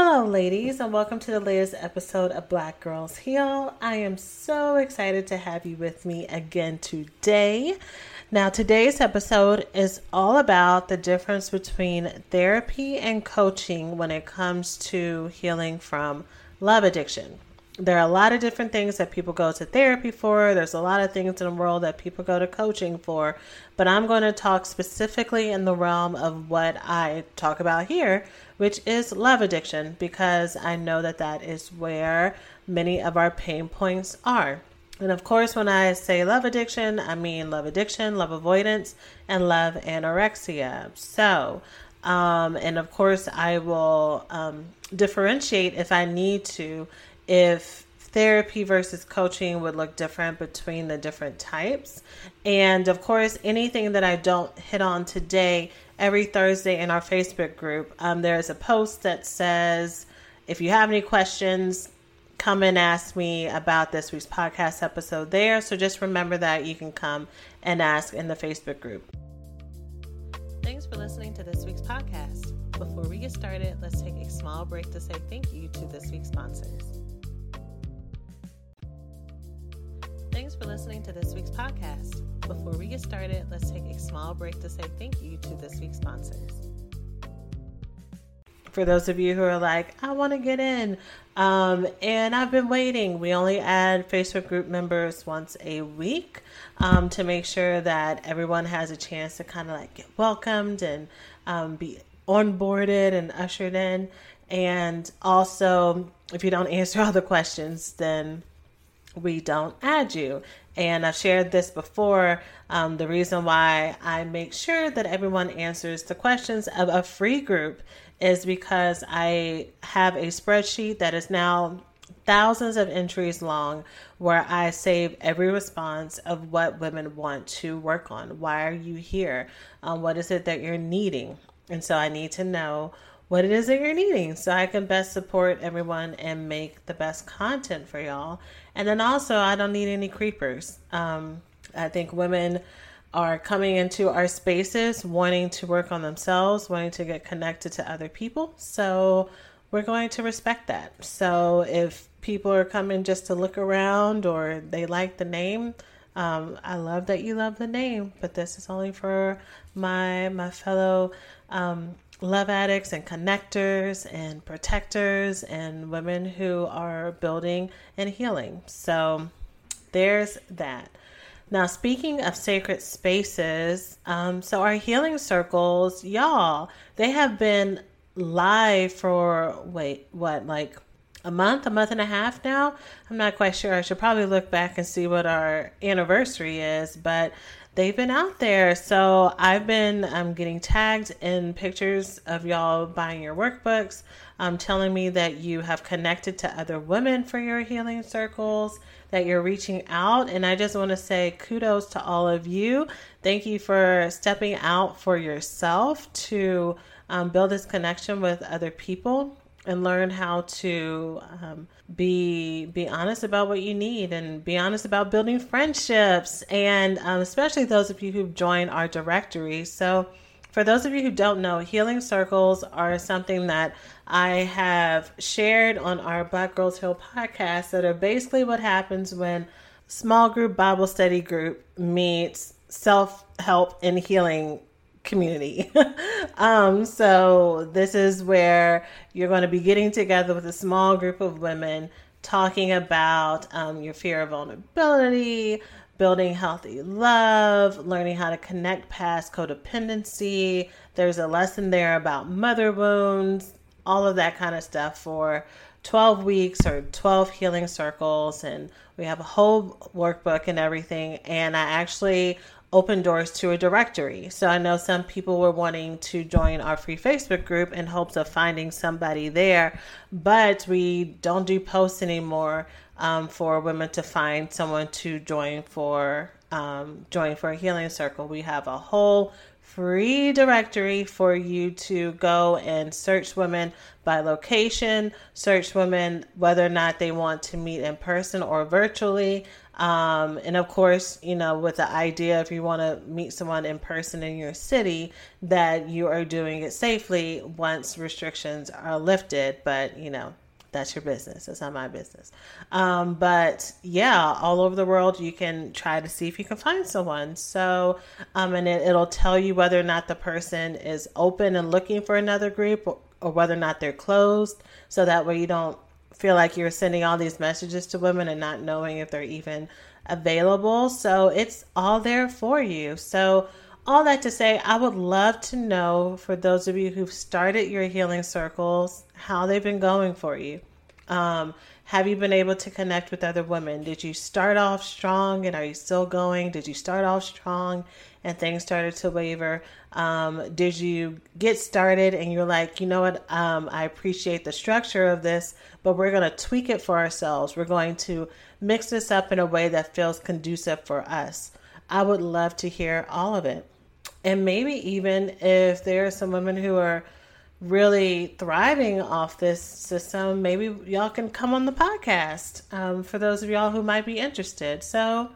Hello, ladies, and welcome to the latest episode of Black Girls Heal. I am so excited to have you with me again today. Now, today's episode is all about the difference between therapy and coaching when it comes to healing from love addiction. There are a lot of different things that people go to therapy for. There's a lot of things in the world that people go to coaching for. But I'm going to talk specifically in the realm of what I talk about here, which is love addiction, because I know that that is where many of our pain points are. And of course, when I say love addiction, I mean love addiction, love avoidance, and love anorexia. So, um, and of course, I will um, differentiate if I need to, if therapy versus coaching would look different between the different types. And of course, anything that I don't hit on today every Thursday in our Facebook group. Um, there's a post that says, if you have any questions, come and ask me about this week's podcast episode there. So just remember that you can come and ask in the Facebook group. Thanks for listening to this week's podcast. Before we get started, let's take a small break to say thank you to this week's sponsors. Thanks for listening to this week's podcast. Before we get started, let's take a small break to say thank you to this week's sponsors. For those of you who are like, I want to get in, um, and I've been waiting, we only add Facebook group members once a week um, to make sure that everyone has a chance to kind of like get welcomed and um, be onboarded and ushered in. And also, if you don't answer all the questions, then we don't add you. And I've shared this before. Um, the reason why I make sure that everyone answers the questions of a free group is because I have a spreadsheet that is now thousands of entries long where I save every response of what women want to work on. Why are you here? Um, what is it that you're needing? And so I need to know what it is that you're needing so I can best support everyone and make the best content for y'all. And then also, I don't need any creepers. Um, I think women are coming into our spaces wanting to work on themselves, wanting to get connected to other people. So we're going to respect that. So if people are coming just to look around or they like the name, um, I love that you love the name, but this is only for my my fellow um, love addicts and connectors and protectors and women who are building and healing. So there's that. Now, speaking of sacred spaces, um, so our healing circles, y'all, they have been live for, wait, what, like a month, a month and a half now? I'm not quite sure. I should probably look back and see what our anniversary is, but they've been out there. So I've been um, getting tagged in pictures of y'all buying your workbooks, um, telling me that you have connected to other women for your healing circles, that you're reaching out. And I just want to say kudos to all of you. Thank you for stepping out for yourself to um, build this connection with other people and learn how to um, be be honest about what you need and be honest about building friendships and um, especially those of you who've joined our directory. So for those of you who don't know healing circles are something that i have shared on our black girls heal podcast that are basically what happens when small group bible study group meets self-help and healing community. um, so this is where you're going to be getting together with a small group of women talking about um, your fear of vulnerability, building healthy love, learning how to connect past codependency. There's a lesson there about mother wounds, all of that kind of stuff for 12 weeks or 12 healing circles. And we have a whole workbook and everything. And I actually open doors to a directory. So I know some people were wanting to join our free Facebook group in hopes of finding somebody there, but we don't do posts anymore um, for women to find someone to join for um, join for a healing circle. We have a whole free directory for you to go and search women by location, search women whether or not they want to meet in person or virtually. Um, and of course, you know, with the idea if you want to meet someone in person in your city, that you are doing it safely once restrictions are lifted. But, you know, that's your business. That's not my business. Um, but yeah, all over the world, you can try to see if you can find someone. So, um, and it, it'll tell you whether or not the person is open and looking for another group or, or whether or not they're closed. So that way you don't feel like you're sending all these messages to women and not knowing if they're even available. So it's all there for you. So, all that to say, I would love to know for those of you who've started your healing circles, how they've been going for you. Um, have you been able to connect with other women? Did you start off strong and are you still going? Did you start off strong and things started to waver? Um, did you get started and you're like, you know what? Um, I appreciate the structure of this, but we're going to tweak it for ourselves. We're going to mix this up in a way that feels conducive for us. I would love to hear all of it. And maybe even if there are some women who are really thriving off this system, maybe y'all can come on the podcast um, for those of y'all who might be interested. So,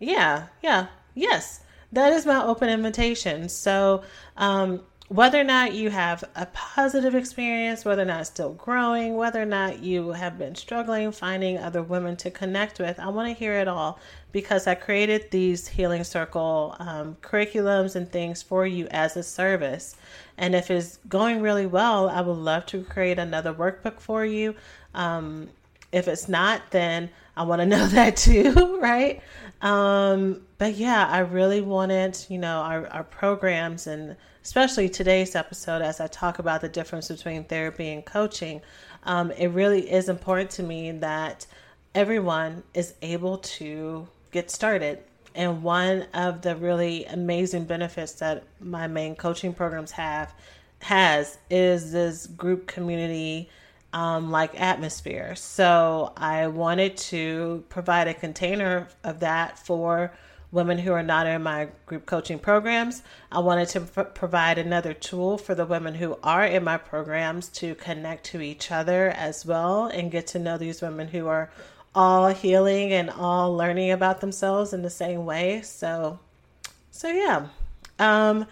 yeah, yeah, yes, that is my open invitation. So, um, whether or not you have a positive experience, whether or not still growing, whether or not you have been struggling finding other women to connect with, I want to hear it all because I created these Healing Circle um, curriculums and things for you as a service. And if it's going really well, I would love to create another workbook for you. Um, if it's not, then I want to know that too, right? Um, but yeah, I really wanted, you know, our, our programs and especially today's episode as I talk about the difference between therapy and coaching. Um, it really is important to me that everyone is able to get started. And one of the really amazing benefits that my main coaching programs have has is this group community um, like atmosphere. So I wanted to provide a container of that for women who are not in my group coaching programs. I wanted to provide another tool for the women who are in my programs to connect to each other as well and get to know these women who are all healing and all learning about themselves in the same way. So, so yeah. Um,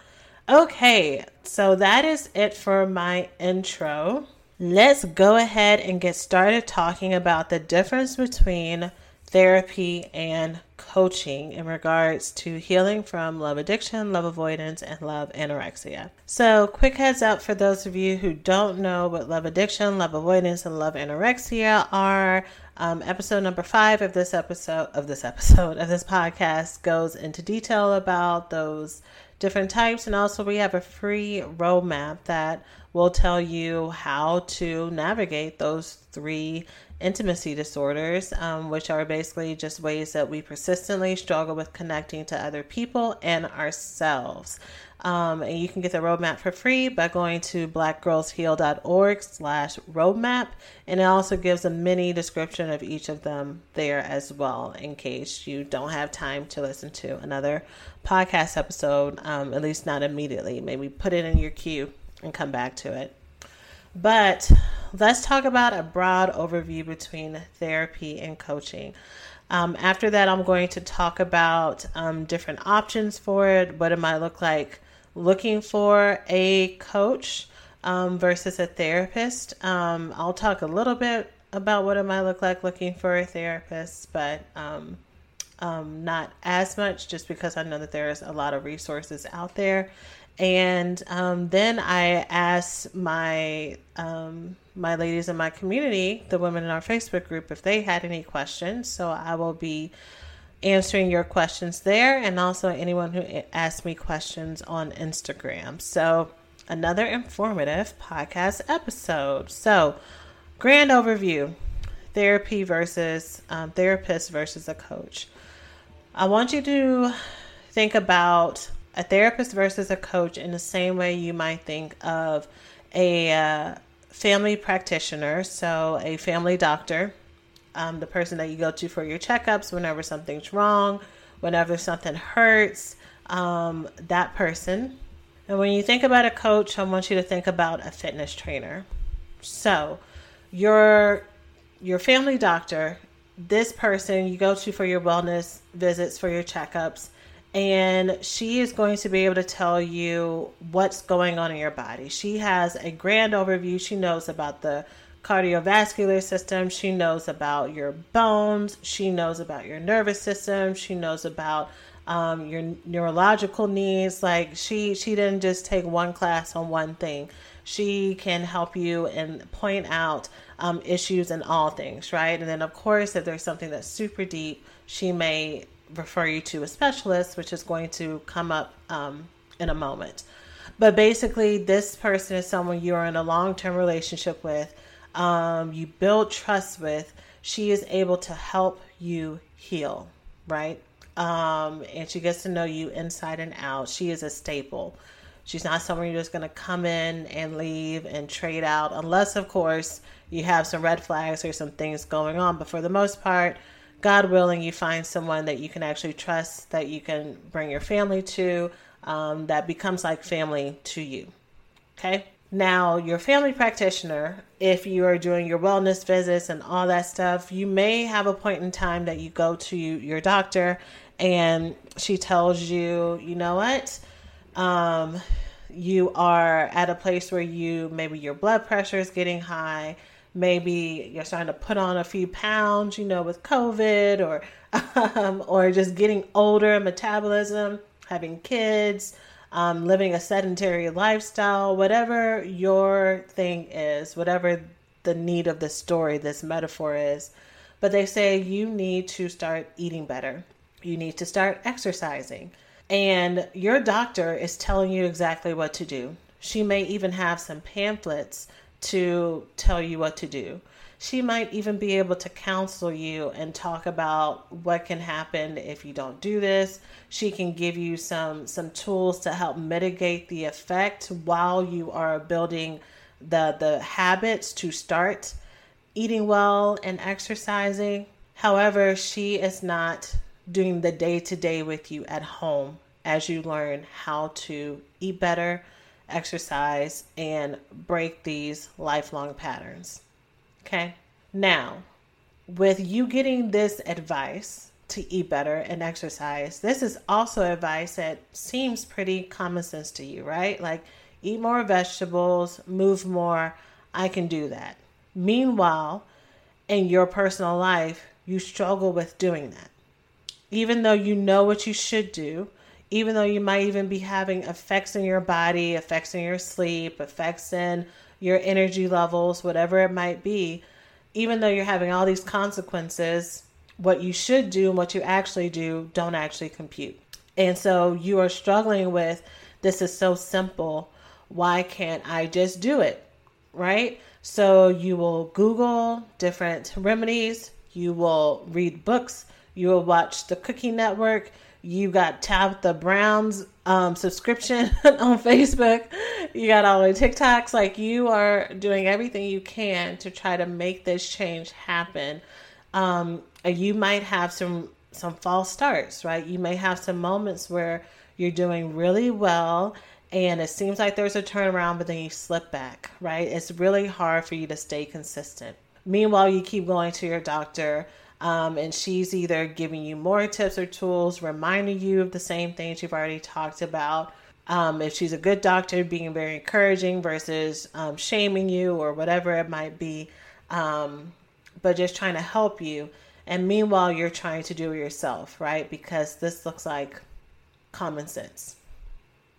okay, so that is it for my intro. Let's go ahead and get started talking about the difference between therapy and coaching in regards to healing from love addiction, love avoidance, and love anorexia. So, quick heads up for those of you who don't know what love addiction, love avoidance, and love anorexia are. Um, episode number five of this episode of this episode of this podcast goes into detail about those different types, and also we have a free roadmap that will tell you how to navigate those three intimacy disorders, um, which are basically just ways that we persistently struggle with connecting to other people and ourselves. Um, and you can get the roadmap for free by going to blackgirlsheal.org slash roadmap. And it also gives a mini description of each of them there as well, in case you don't have time to listen to another podcast episode, um, at least not immediately. Maybe put it in your queue and come back to it. But let's talk about a broad overview between therapy and coaching. Um, after that, I'm going to talk about um, different options for it. What it might look like looking for a coach um, versus a therapist. Um, I'll talk a little bit about what it might look like looking for a therapist, but um, um, not as much just because I know that there's a lot of resources out there. And um, then I asked my um, my ladies in my community, the women in our Facebook group, if they had any questions. So I will be answering your questions there and also anyone who asks me questions on Instagram. So, another informative podcast episode. So, grand overview therapy versus um, therapist versus a coach. I want you to think about a therapist versus a coach in the same way you might think of a uh, family practitioner, so a family doctor, um, the person that you go to for your checkups whenever something's wrong, whenever something hurts, um, that person. And when you think about a coach, I want you to think about a fitness trainer. So, your your family doctor, this person you go to for your wellness visits, for your checkups, and she is going to be able to tell you what's going on in your body. She has a grand overview. She knows about the cardiovascular system, she knows about your bones, she knows about your nervous system, she knows about um, your neurological needs. Like she she didn't just take one class on one thing. She can help you and point out um, issues in all things, right? And then of course, if there's something that's super deep, she may refer you to a specialist, which is going to come up um, in a moment. But basically, this person is someone you're in a long term relationship with, um, you build trust with. She is able to help you heal, right? Um, and she gets to know you inside and out. She is a staple. She's not someone you're just going to come in and leave and trade out, unless, of course, you have some red flags or some things going on. But for the most part, God willing, you find someone that you can actually trust, that you can bring your family to, um, that becomes like family to you. Okay. Now, your family practitioner, if you are doing your wellness visits and all that stuff, you may have a point in time that you go to your doctor and she tells you, you know what? Um, you are at a place where you maybe your blood pressure is getting high maybe you're starting to put on a few pounds, you know, with COVID or um, or just getting older, metabolism, having kids, um, living a sedentary lifestyle, whatever your thing is, whatever the need of the story, this metaphor is. But they say you need to start eating better. You need to start exercising. And your doctor is telling you exactly what to do. She may even have some pamphlets to tell you what to do. She might even be able to counsel you and talk about what can happen if you don't do this. She can give you some some tools to help mitigate the effect while you are building the the habits to start eating well and exercising. However, she is not doing the day to day with you at home as you learn how to eat better, exercise, and break these lifelong patterns. Okay. Now, with you getting this advice to eat better and exercise, this is also advice that seems pretty common sense to you, right? Like, eat more vegetables, move more. I can do that. Meanwhile, in your personal life, you struggle with doing that. Even though you know what you should do, even though you might even be having effects in your body, effects in your sleep, effects in your energy levels, whatever it might be, even though you're having all these consequences, what you should do and what you actually do don't actually compute. And so you are struggling with this is so simple. Why can't I just do it? Right? So you will Google different remedies, you will read books, you will watch the Cooking Network, you got Tabitha Brown's um, subscription on Facebook. You got all the TikToks. Like you are doing everything you can to try to make this change happen. Um, you might have some some false starts, right? You may have some moments where you're doing really well and it seems like there's a turnaround, but then you slip back, right? It's really hard for you to stay consistent. Meanwhile, you keep going to your doctor um, and she's either giving you more tips or tools, reminding you of the same things you've already talked about. Um, if she's a good doctor, being very encouraging versus um, shaming you or whatever it might be, um, but just trying to help you. And meanwhile, you're trying to do it yourself, right? Because this looks like common sense.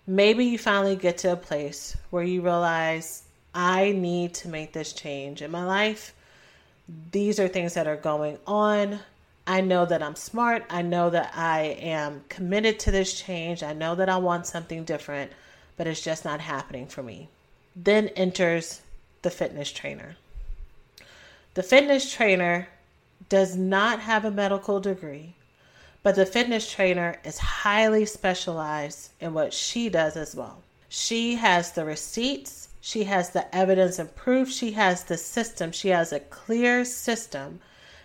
Maybe you finally get to a place where you realize, I need to make this change in my life these are things that are going on. I know that I'm smart. I know that I am committed to this change. I know that I want something different, but it's just not happening for me. Then enters the fitness trainer. The fitness trainer does not have a medical degree, but the fitness trainer is highly specialized in what she does as well. She has the receipts, she has the evidence and proof, she has the system, she has a clear system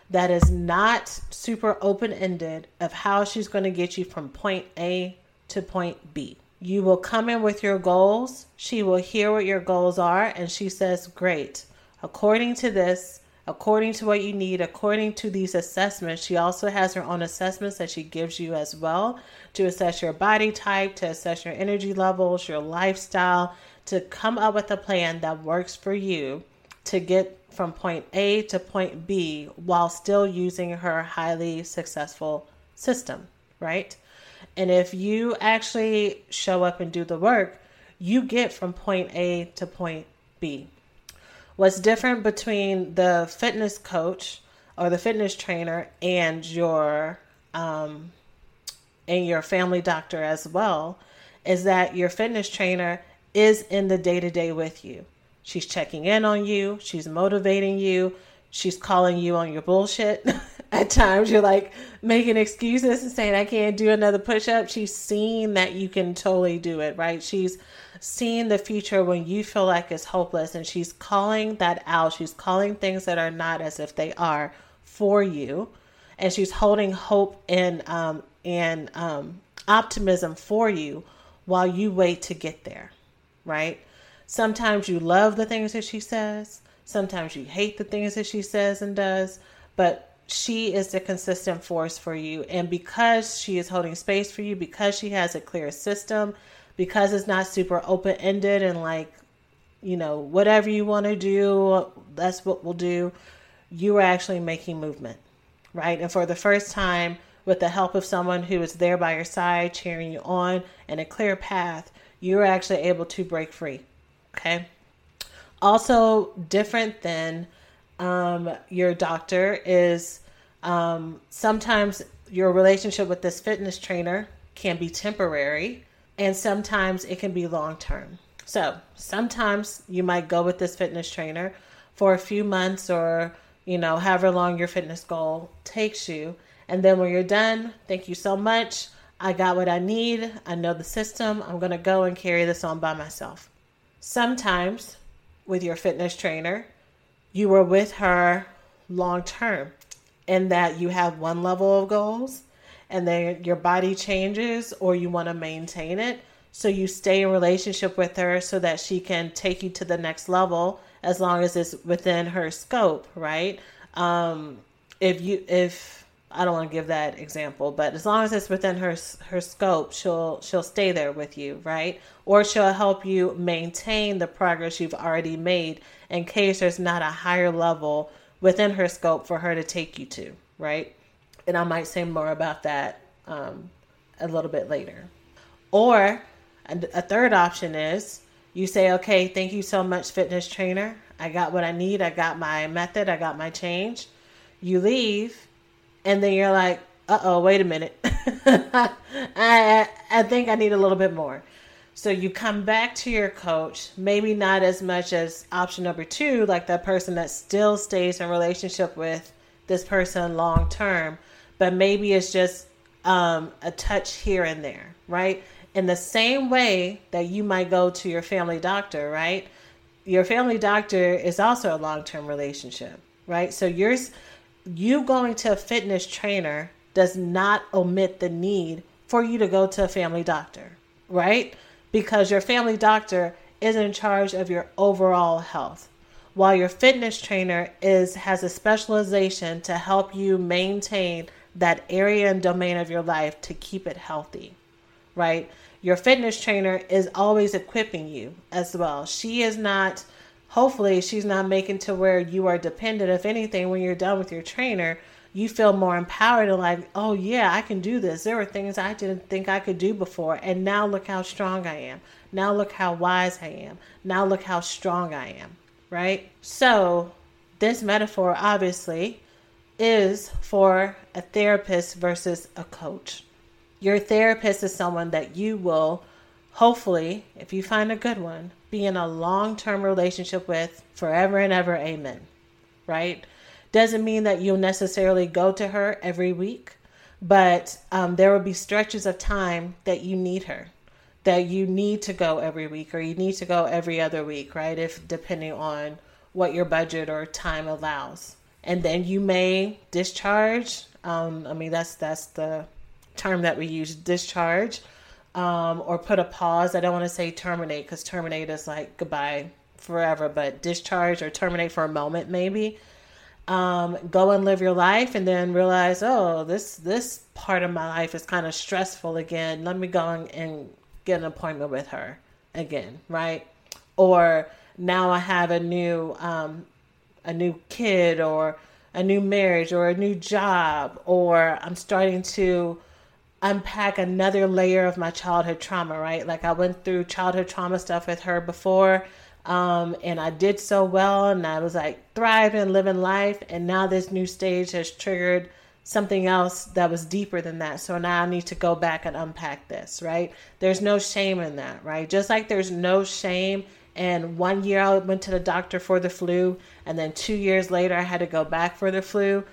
that is not super open ended of how she's going to get you from point A to point B. You will come in with your goals. She will hear what your goals are, and she says, Great. According to this, according to what you need, according to these assessments, she also has her own assessments that she gives you as well to assess your body type, to assess your energy levels, your lifestyle, to come up with a plan that works for you to get from point A to point B while still using her highly successful system, right? And if you actually show up and do the work, you get from point A to point B. What's different between the fitness coach or the fitness trainer and your um, and your family doctor as well is that your fitness trainer is in the day to day with you. She's checking in on you, she's motivating you, she's calling you on your bullshit. At times, you're like making excuses and saying, I can't do another push up. She's seeing that you can totally do it, right? She's seeing the future when you feel like it's hopeless and she's calling that out. She's calling things that are not as if they are for you. And she's holding hope and, um, and um, optimism for you while you wait to get there, right? Sometimes you love the things that she says, sometimes you hate the things that she says and does, but she is the consistent force for you. And because she is holding space for you, because she has a clear system, because it's not super open ended and like, you know, whatever you want to do, that's what we'll do, you are actually making movement, right? And for the first time, with the help of someone who is there by your side, cheering you on, and a clear path, you're actually able to break free. Okay. Also, different than um, your doctor is um, sometimes your relationship with this fitness trainer can be temporary and sometimes it can be long term. So, sometimes you might go with this fitness trainer for a few months or, you know, however long your fitness goal takes you. And then when you're done, thank you so much. I got what I need. I know the system. I'm going to go and carry this on by myself. Sometimes with your fitness trainer, you are with her long term and that you have one level of goals and then your body changes or you want to maintain it. So you stay in relationship with her so that she can take you to the next level as long as it's within her scope, right? Um, if you if I don't want to give that example, but as long as it's within her her scope, she'll she'll stay there with you, right? Or she'll help you maintain the progress you've already made in case there's not a higher level within her scope for her to take you to, right? And I might say more about that um, a little bit later. Or a third option is you say, okay, thank you so much, fitness trainer. I got what I need. I got my method. I got my change. You leave and then you're like, uh oh, wait a minute. I, I think I need a little bit more. So you come back to your coach, maybe not as much as option number two, like that person that still stays in relationship with this person long term, but maybe it's just um, a touch here and there, right? In the same way that you might go to your family doctor, right? Your family doctor is also a long term relationship, right? So yours you going to a fitness trainer does not omit the need for you to go to a family doctor, right? Because your family doctor is in charge of your overall health, while your fitness trainer is has a specialization to help you maintain that area and domain of your life to keep it healthy, right? Your fitness trainer is always equipping you as well. She is not hopefully she's not making to where you are dependent. If anything when you're done with your trainer you feel more empowered and like oh yeah i can do this. There were things i didn't think i could do before and now look how strong i am. Now look how wise i am. Now look how strong i am right? So this metaphor obviously is for a therapist versus a coach. Your therapist is someone that you will hopefully, if you find a good one, be in a long term relationship with forever and ever. Amen. Right? Doesn't mean that you'll necessarily go to her every week, but um, there will be stretches of time that you need her, that you need to go every week or you need to go every other week, right? If depending on what your budget or time allows. And then you may discharge. Um, I mean, that's that's the term that we use, discharge um, or put a pause. I don't want to say terminate because terminate is like goodbye forever, but discharge or terminate for a moment maybe. Um, go and live your life and then realize, oh, this this part of my life is kind of stressful again. Let me go and get an appointment with her again, right? Or now I have a new um, a new kid or a new marriage or a new job or I'm starting to unpack another layer of my childhood trauma, right? Like I went through childhood trauma stuff with her before, um, and I did so well, and I was like thriving, living life, and now this new stage has triggered something else that was deeper than that. So now I need to go back and unpack this, right? There's no shame in that, right? Just like there's no shame. And one year I went to the doctor for the flu, and then two years later I had to go back for the flu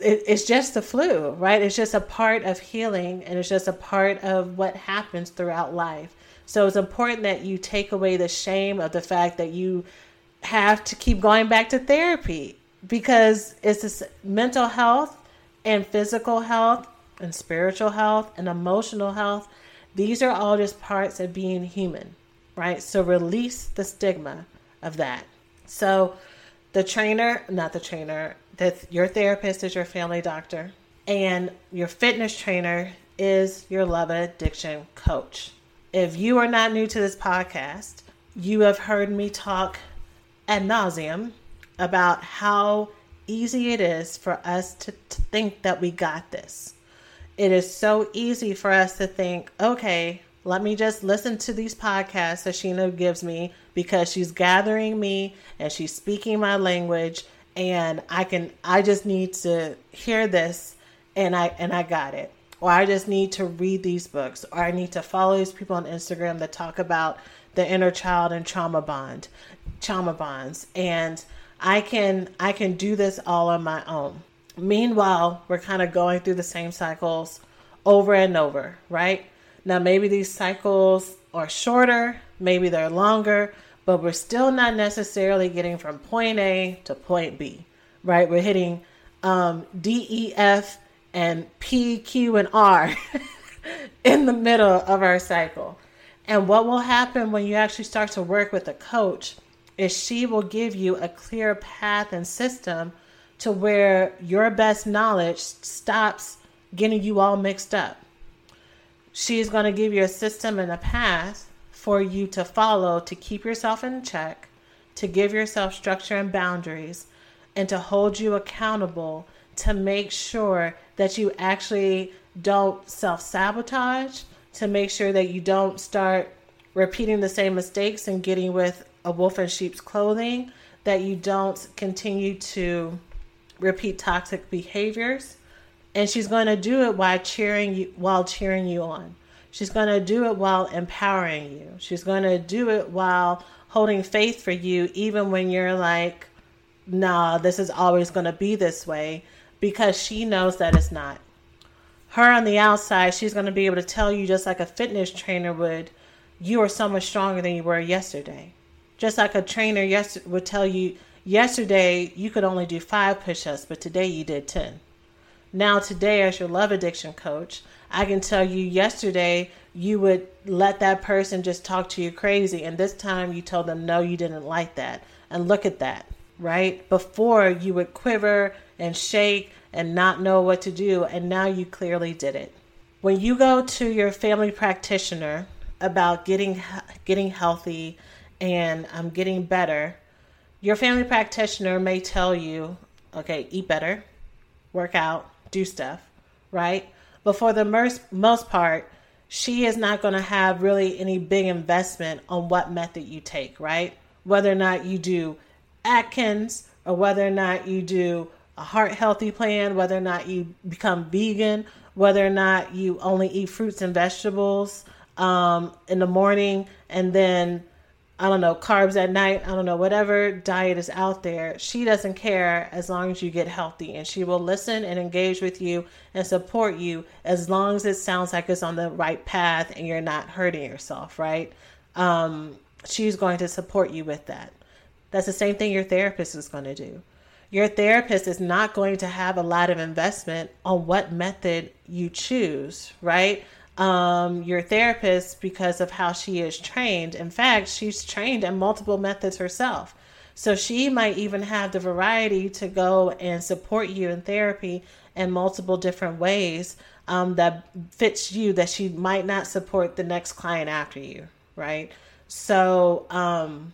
it, it's just the flu, right? It's just a part of healing and it's just a part of what happens throughout life. So it's important that you take away the shame of the fact that you have to keep going back to therapy because it's this mental health and physical health and spiritual health and emotional health. These are all just parts of being human, right? So release the stigma of that. So the trainer, not the trainer, that your therapist is your family doctor and your fitness trainer is your love addiction coach. If you are not new to this podcast, you have heard me talk ad nauseum about how easy it is for us to, to think that we got this. It is so easy for us to think, okay, let me just listen to these podcasts that Shena gives me because she's gathering me and she's speaking my language and I can I just need to hear this and I and I got it. Or I just need to read these books or I need to follow these people on Instagram that talk about the inner child and trauma bond, trauma bonds and I can I can do this all on my own. Meanwhile, we're kind of going through the same cycles over and over, right? Now maybe these cycles are shorter, maybe they're longer, but we're still not necessarily getting from point A to point B, right? We're hitting um, D, E, F, and P, Q, and R in the middle of our cycle. And what will happen when you actually start to work with a coach is she will give you a clear path and system to where your best knowledge stops getting you all mixed up. She's going to give you a system and a path for you to follow to keep yourself in check, to give yourself structure and boundaries, and to hold you accountable to make sure that you actually don't self sabotage, to make sure that you don't start repeating the same mistakes and getting with a wolf in sheep's clothing, that you don't continue to repeat toxic behaviors. And she's going to do it while cheering you while cheering you on. She's going to do it while empowering you. She's going to do it while holding faith for you, even when you're like, nah, this is always going to be this way, because she knows that it's not. Her on the outside, she's going to be able to tell you, just like a fitness trainer would, you are so much stronger than you were yesterday. Just like a trainer yes- would tell you, yesterday you could only do five push ups, but today you did 10. Now, today, as your love addiction coach, I can tell you yesterday you would let that person just talk to you crazy, and this time you told them no, you didn't like that. And look at that, right? Before you would quiver and shake and not know what to do, and now you clearly did it. When you go to your family practitioner about getting getting healthy and um, getting better, your family practitioner may tell you, okay, eat better, work out, do stuff, right? But for the most, most part, she is not going to have really any big investment on what method you take, right? Whether or not you do Atkins or whether or not you do a heart healthy plan, whether or not you become vegan, whether or not you only eat fruits and vegetables um, in the morning and then I don't know, carbs at night, I don't know, whatever diet is out there, she doesn't care as long as you get healthy and she will listen and engage with you and support you as long as it sounds like it's on the right path and you're not hurting yourself, right? Um, she's going to support you with that. That's the same thing your therapist is going to do. Your therapist is not going to have a lot of investment on what method you choose, right? Um, your therapist, because of how she is trained, in fact, she's trained in multiple methods herself. So she might even have the variety to go and support you in therapy in multiple different ways um, that fits you that she might not support the next client after you, right? So, um,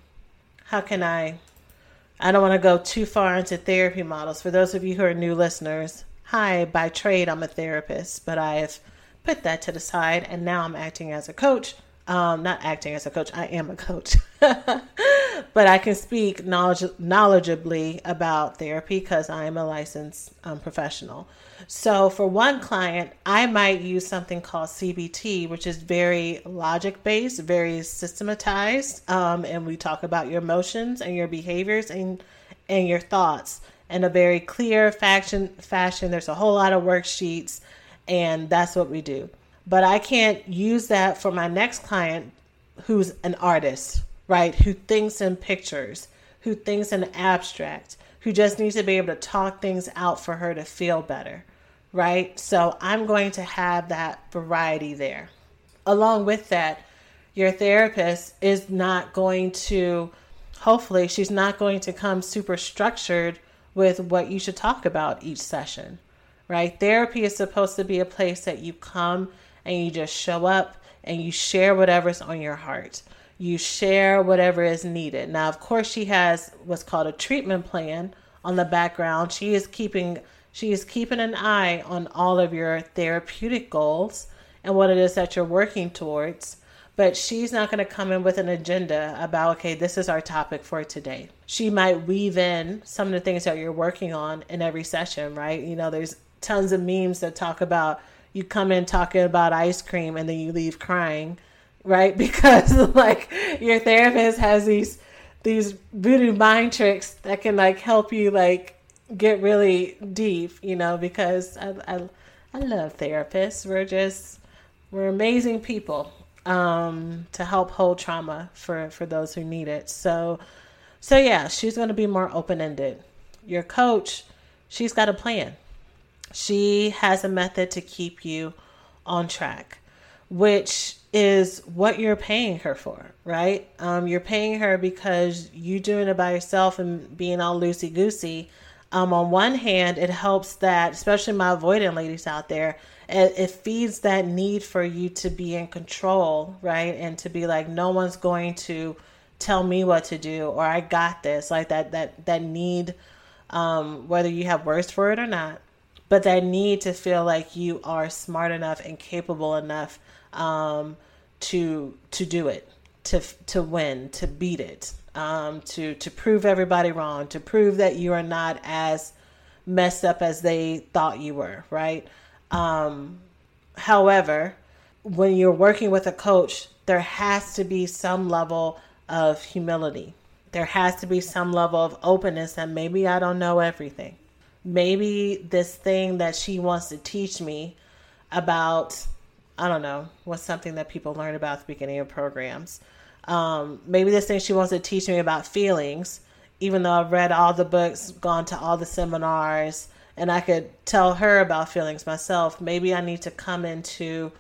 how can I? I don't want to go too far into therapy models. For those of you who are new listeners, hi, by trade, I'm a therapist, but I've put that to the side and now I'm acting as a coach. Um, not acting as a coach, I am a coach. but I can speak knowledge, knowledgeably about therapy because I am a licensed um, professional. So, for one client, I might use something called CBT, which is very logic based, very systematized, um, and we talk about your emotions and your behaviors and and your thoughts in a very clear fashion. Fashion. There's a whole lot of worksheets, and that's what we do. But I can't use that for my next client, who's an artist, right? Who thinks in pictures, who thinks in abstract who just needs to be able to talk things out for her to feel better, right? So I'm going to have that variety there. Along with that, your therapist is not going to, hopefully, she's not going to come super structured with what you should talk about each session, right? Therapy is supposed to be a place that you come and you just show up and you share whatever's on your heart you share whatever is needed. Now, of course, she has what's called a treatment plan on the background. She is keeping she is keeping an eye on all of your therapeutic goals and what it is that you're working towards. But she's not going to come in with an agenda about, okay, this is our topic for today. She might weave in some of the things that you're working on in every session, right? You know, there's tons of memes that talk about you come in talking about ice cream and then you leave crying right? Because like your therapist has these these voodoo mind tricks that can like help you like get really deep, you know, because I I, I love therapists. We're just we're amazing people um, to help hold trauma for for those who need it. So so yeah, she's going to be more open-ended. Your coach, she's got a plan. She has a method to keep you on track, which is what you're paying her for, right? Um, you're paying her because you doing it by yourself and being all loosey goosey. Um, on one hand, it helps that, especially my avoidant ladies out there, it, it feeds that need for you to be in control, right? And to be like, no one's going to tell me what to do, or I got this, like that that that need, um, whether you have words for it or not, but that need to feel like you are smart enough and capable enough um, to to do it, to to win, to beat it, um, to to prove everybody wrong, to prove that you are not as messed up as they thought you were, right? Um, however, when you're working with a coach, there has to be some level of humility. There has to be some level of openness and maybe I don't know everything. Maybe this thing that she wants to teach me about I don't know, what's something that people learn about the beginning of programs. Um, maybe this thing she wants to teach me about feelings, even though I've read all the books, gone to all the seminars, and I could tell her about feelings myself. Maybe I need to come into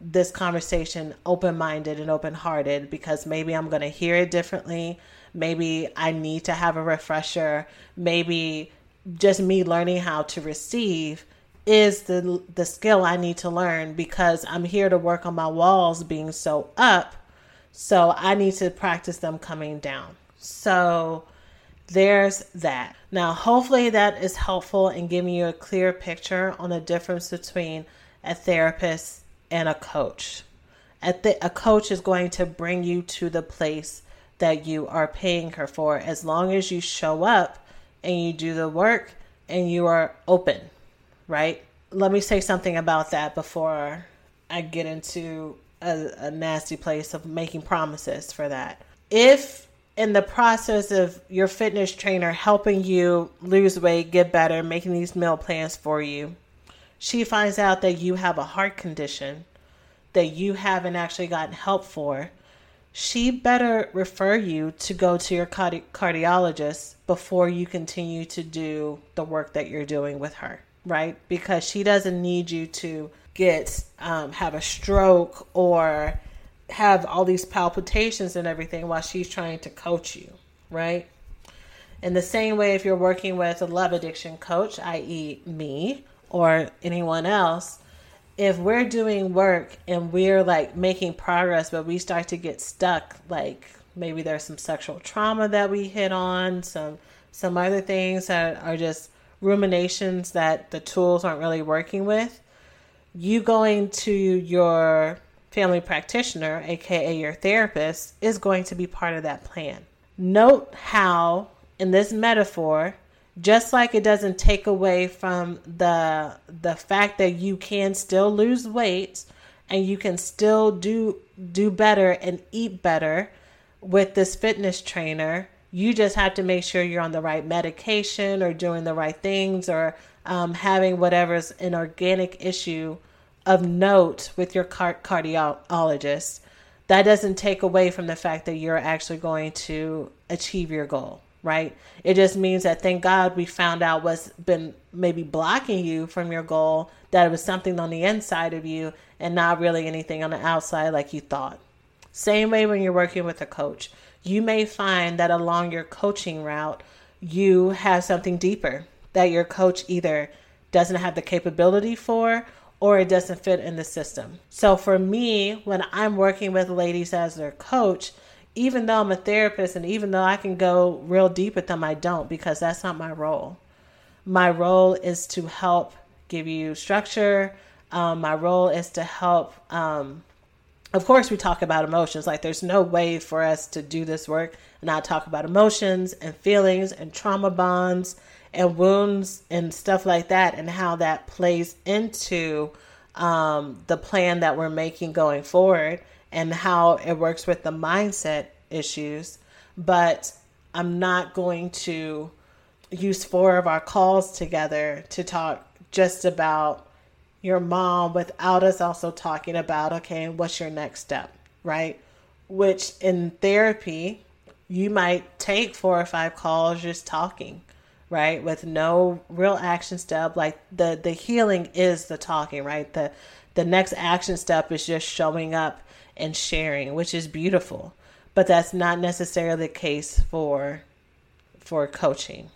this conversation open minded and open hearted because maybe I'm going to hear it differently. Maybe I need to have a refresher. Maybe just me learning how to receive is the the skill I need to learn because I'm here to work on my walls being so up. So I need to practice them coming down. So there's that. Now, hopefully that is helpful in giving you a clear picture on the difference between a therapist and a coach. A, th- a coach is going to bring you to the place that you are paying her for as long as you show up and you do the work and you are open, right? Let me say something about that before I get into a, a nasty place of making promises for that. If in the process of your fitness trainer helping you lose weight, get better, making these meal plans for you, she finds out that you have a heart condition that you haven't actually gotten help for, she better refer you to go to your cardi- cardiologist before you continue to do the work that you're doing with her, right? Because she doesn't need you to get um, have a stroke or have all these palpitations and everything while she's trying to coach you, right? In the same way, if you're working with a love addiction coach, i.e., me or anyone else, if we're doing work and we're like making progress, but we start to get stuck, like maybe there's some sexual trauma that we hit on, some some other things that are just ruminations that the tools aren't really working with, you going to your family practitioner, aka your therapist, is going to be part of that plan. Note how in this metaphor just like it doesn't take away from the the fact that you can still lose weight and you can still do do better and eat better with this fitness trainer you just have to make sure you're on the right medication or doing the right things or um, having whatever's an organic issue of note with your car- cardiologist. That doesn't take away from the fact that you're actually going to achieve your goal right? It just means that thank God we found out what's been maybe blocking you from your goal, that it was something on the inside of you and not really anything on the outside like you thought. Same way when you're working with a coach. You may find that along your coaching route, you have something deeper that your coach either doesn't have the capability for or it doesn't fit in the system. So for me, when I'm working with ladies as their coach, even though I'm a therapist and even though I can go real deep with them, I don't because that's not my role. My role is to help give you structure. Um, my role is to help. Um, of course, we talk about emotions. Like, there's no way for us to do this work and not talk about emotions and feelings and trauma bonds and wounds and stuff like that and how that plays into um, the plan that we're making going forward and how it works with the mindset issues. But I'm not going to use four of our calls together to talk just about your mom without us also talking about, okay, what's your next step, right? Which in therapy, you might take four or five calls just talking right with no real action step like the the healing is the talking right the the next action step is just showing up and sharing, which is beautiful. But that's not necessarily the case for for coaching.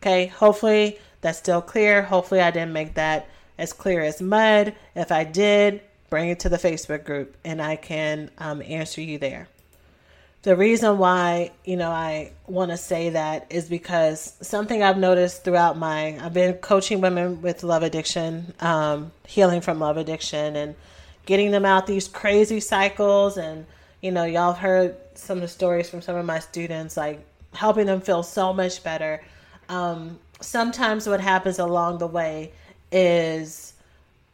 Okay, hopefully that's still clear. Hopefully I didn't make that as clear as mud. If I did, bring it to the Facebook group and I can um, answer you there. The reason why, you know, I want to say that is because something I've noticed throughout my, I've been coaching women with love addiction, um, healing from love addiction, and getting them out these crazy cycles. And you know y'all have heard some of the stories from some of my students like helping them feel so much better. Um, sometimes what happens along the way is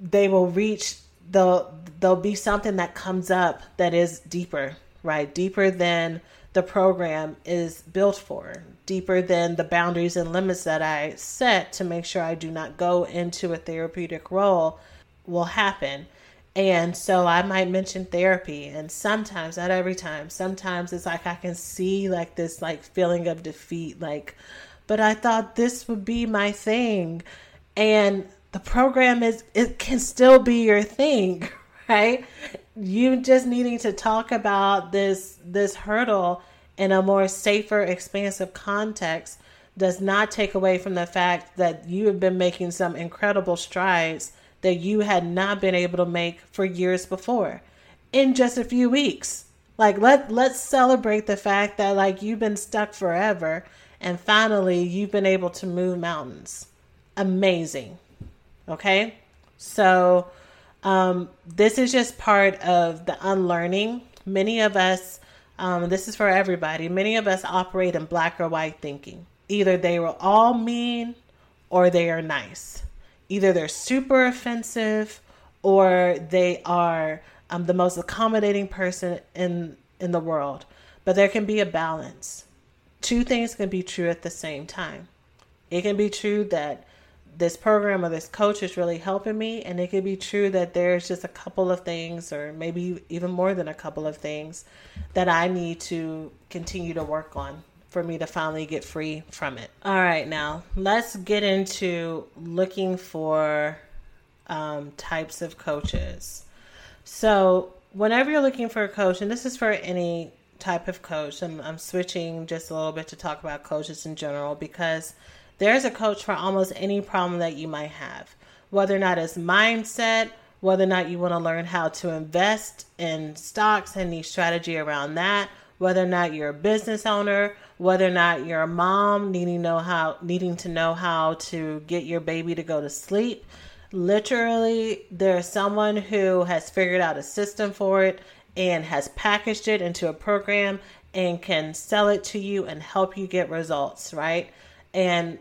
they will reach the there'll be something that comes up that is deeper right? Deeper than the program is built for. Deeper than the boundaries and limits that i set to make sure i do not go into a therapeutic role will happen and so I might mention therapy and sometimes not every time. Sometimes it's like I can see like this like feeling of defeat like but I thought this would be my thing. And the program is it can still be your thing, right? You just needing to talk about this this hurdle in a more safer, expansive context does not take away from the fact that you have been making some incredible strides that you had not been able to make for years before in just a few weeks. Like let let's celebrate the fact that like you've been stuck forever and finally you've been able to move mountains. Amazing. Okay? So um, this is just part of the unlearning. Many of us, um, this is for everybody, many of us operate in black or white thinking. Either they were all mean or they are nice. Either they're super offensive or they are um, the most accommodating person in in the world. But there can be a balance. Two things can be true at the same time. It can be true that this program or this coach is really helping me, and it could be true that there's just a couple of things, or maybe even more than a couple of things, that I need to continue to work on for me to finally get free from it. All right, now let's get into looking for um, types of coaches. So, whenever you're looking for a coach, and this is for any type of coach, I'm, I'm switching just a little bit to talk about coaches in general because there's a coach for almost any problem that you might have, whether or not it's mindset, whether or not you want to learn how to invest in stocks and need strategy around that, whether or not you're a business owner, whether or not you're a mom needing know how needing to know how to get your baby to go to sleep literally there's someone who has figured out a system for it and has packaged it into a program and can sell it to you and help you get results, right? And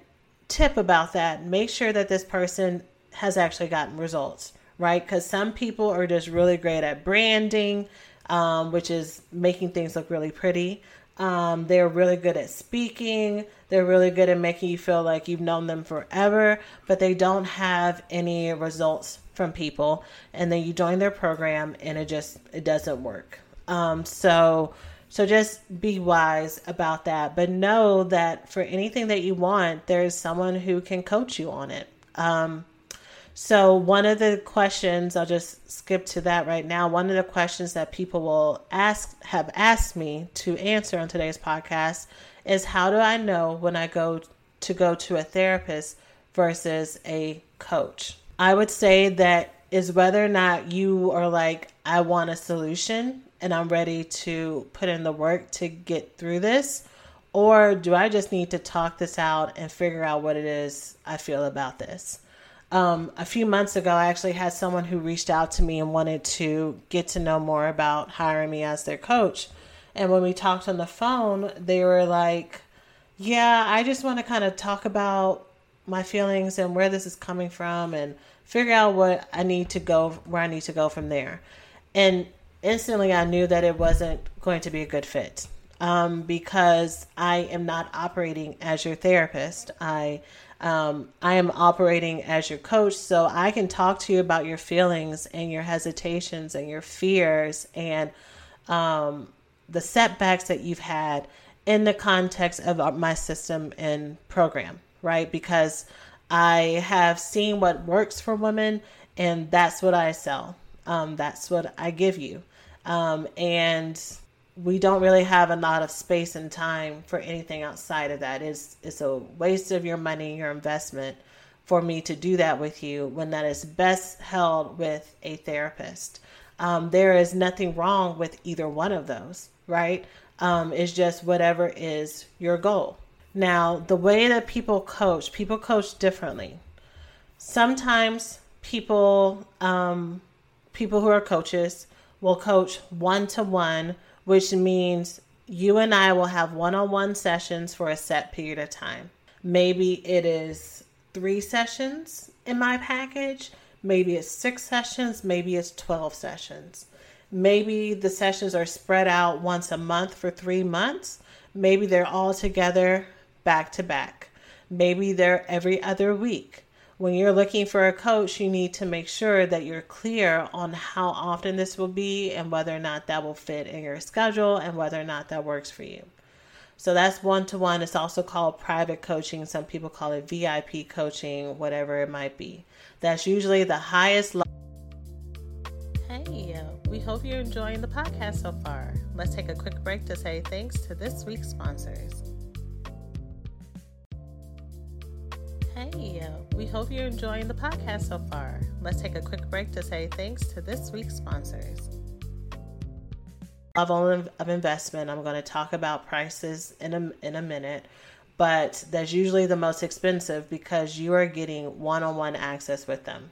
tip about that, make sure that this person has actually gotten results, right? Because some people are just really great at branding, um, which is making things look really pretty. Um, they're really good at speaking. They're really good at making you feel like you've known them forever, but they don't have any results from people. And then you join their program and it just it doesn't work. Um, so so just be wise about that, but know that for anything that you want, there's someone who can coach you on it. Um, so, one of the questions, I'll just skip to that right now. One of the questions that people will ask, have asked me to answer on today's podcast is how do I know when I go to go to a therapist versus a coach? I would say that is whether or not you are like, I want a solution and I'm ready to put in the work to get through this. Or do I just need to talk this out and figure out what it is I feel about this? Um, a few months ago, I actually had someone who reached out to me and wanted to get to know more about hiring me as their coach. And when we talked on the phone, they were like, Yeah, I just want to kind of talk about my feelings and where this is coming from and figure out what I need to go, where I need to go from there. And instantly, I knew that it wasn't going to be a good fit um, because I am not operating as your therapist. I um, I am operating as your coach, so I can talk to you about your feelings and your hesitations and your fears and um, the setbacks that you've had in the context of my system and program, right? Because I have seen what works for women, and that's what I sell. Um, that's what I give you. Um, and we don't really have a lot of space and time for anything outside of that. It's it's a waste of your money, your investment for me to do that with you when that is best held with a therapist. Um, there is nothing wrong with either one of those, right? Um, it's just whatever is your goal. Now, the way that people coach, people coach differently. Sometimes people, um, people who are coaches, will coach one to one which means you and I will have one on one sessions for a set period of time. Maybe it is three sessions in my package, maybe it's six sessions, maybe it's 12 sessions. Maybe the sessions are spread out once a month for three months. Maybe they're all together back to back. Maybe they're every other week when you're looking for a coach, you need to make sure that you're clear on how often this will be and whether or not that will fit in your schedule and whether or not that works for you. So that's one to one. It's also called private coaching. Some people call it VIP coaching, whatever it might be. That's usually the highest. Lo- hey, we hope you're enjoying the podcast so far. Let's take a quick break to say thanks to this week's sponsors. Hey, we hope you're enjoying the podcast so far. Let's take a quick break to say thanks to this week's sponsors. Level of investment. I'm going to talk about prices in a, in a minute, but that's usually the most expensive because you are getting one on one access with them.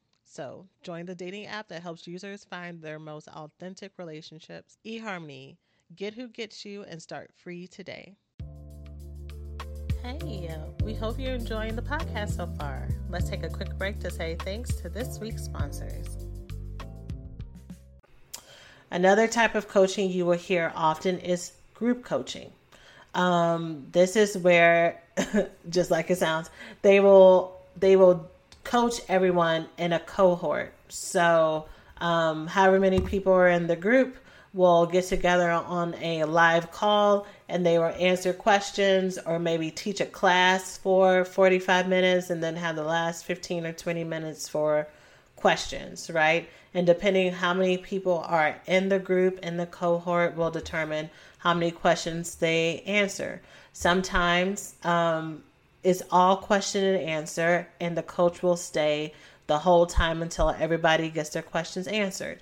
So, join the dating app that helps users find their most authentic relationships. eHarmony, get who gets you and start free today. Hey, we hope you're enjoying the podcast so far. Let's take a quick break to say thanks to this week's sponsors. Another type of coaching you will hear often is group coaching. Um, this is where, just like it sounds, they will they will coach everyone in a cohort. So, um, however many people are in the group will get together on a live call and they will answer questions or maybe teach a class for 45 minutes and then have the last 15 or 20 minutes for questions, right? And depending how many people are in the group in the cohort will determine how many questions they answer. Sometimes um, it's all question and answer, and the coach will stay the whole time until everybody gets their questions answered.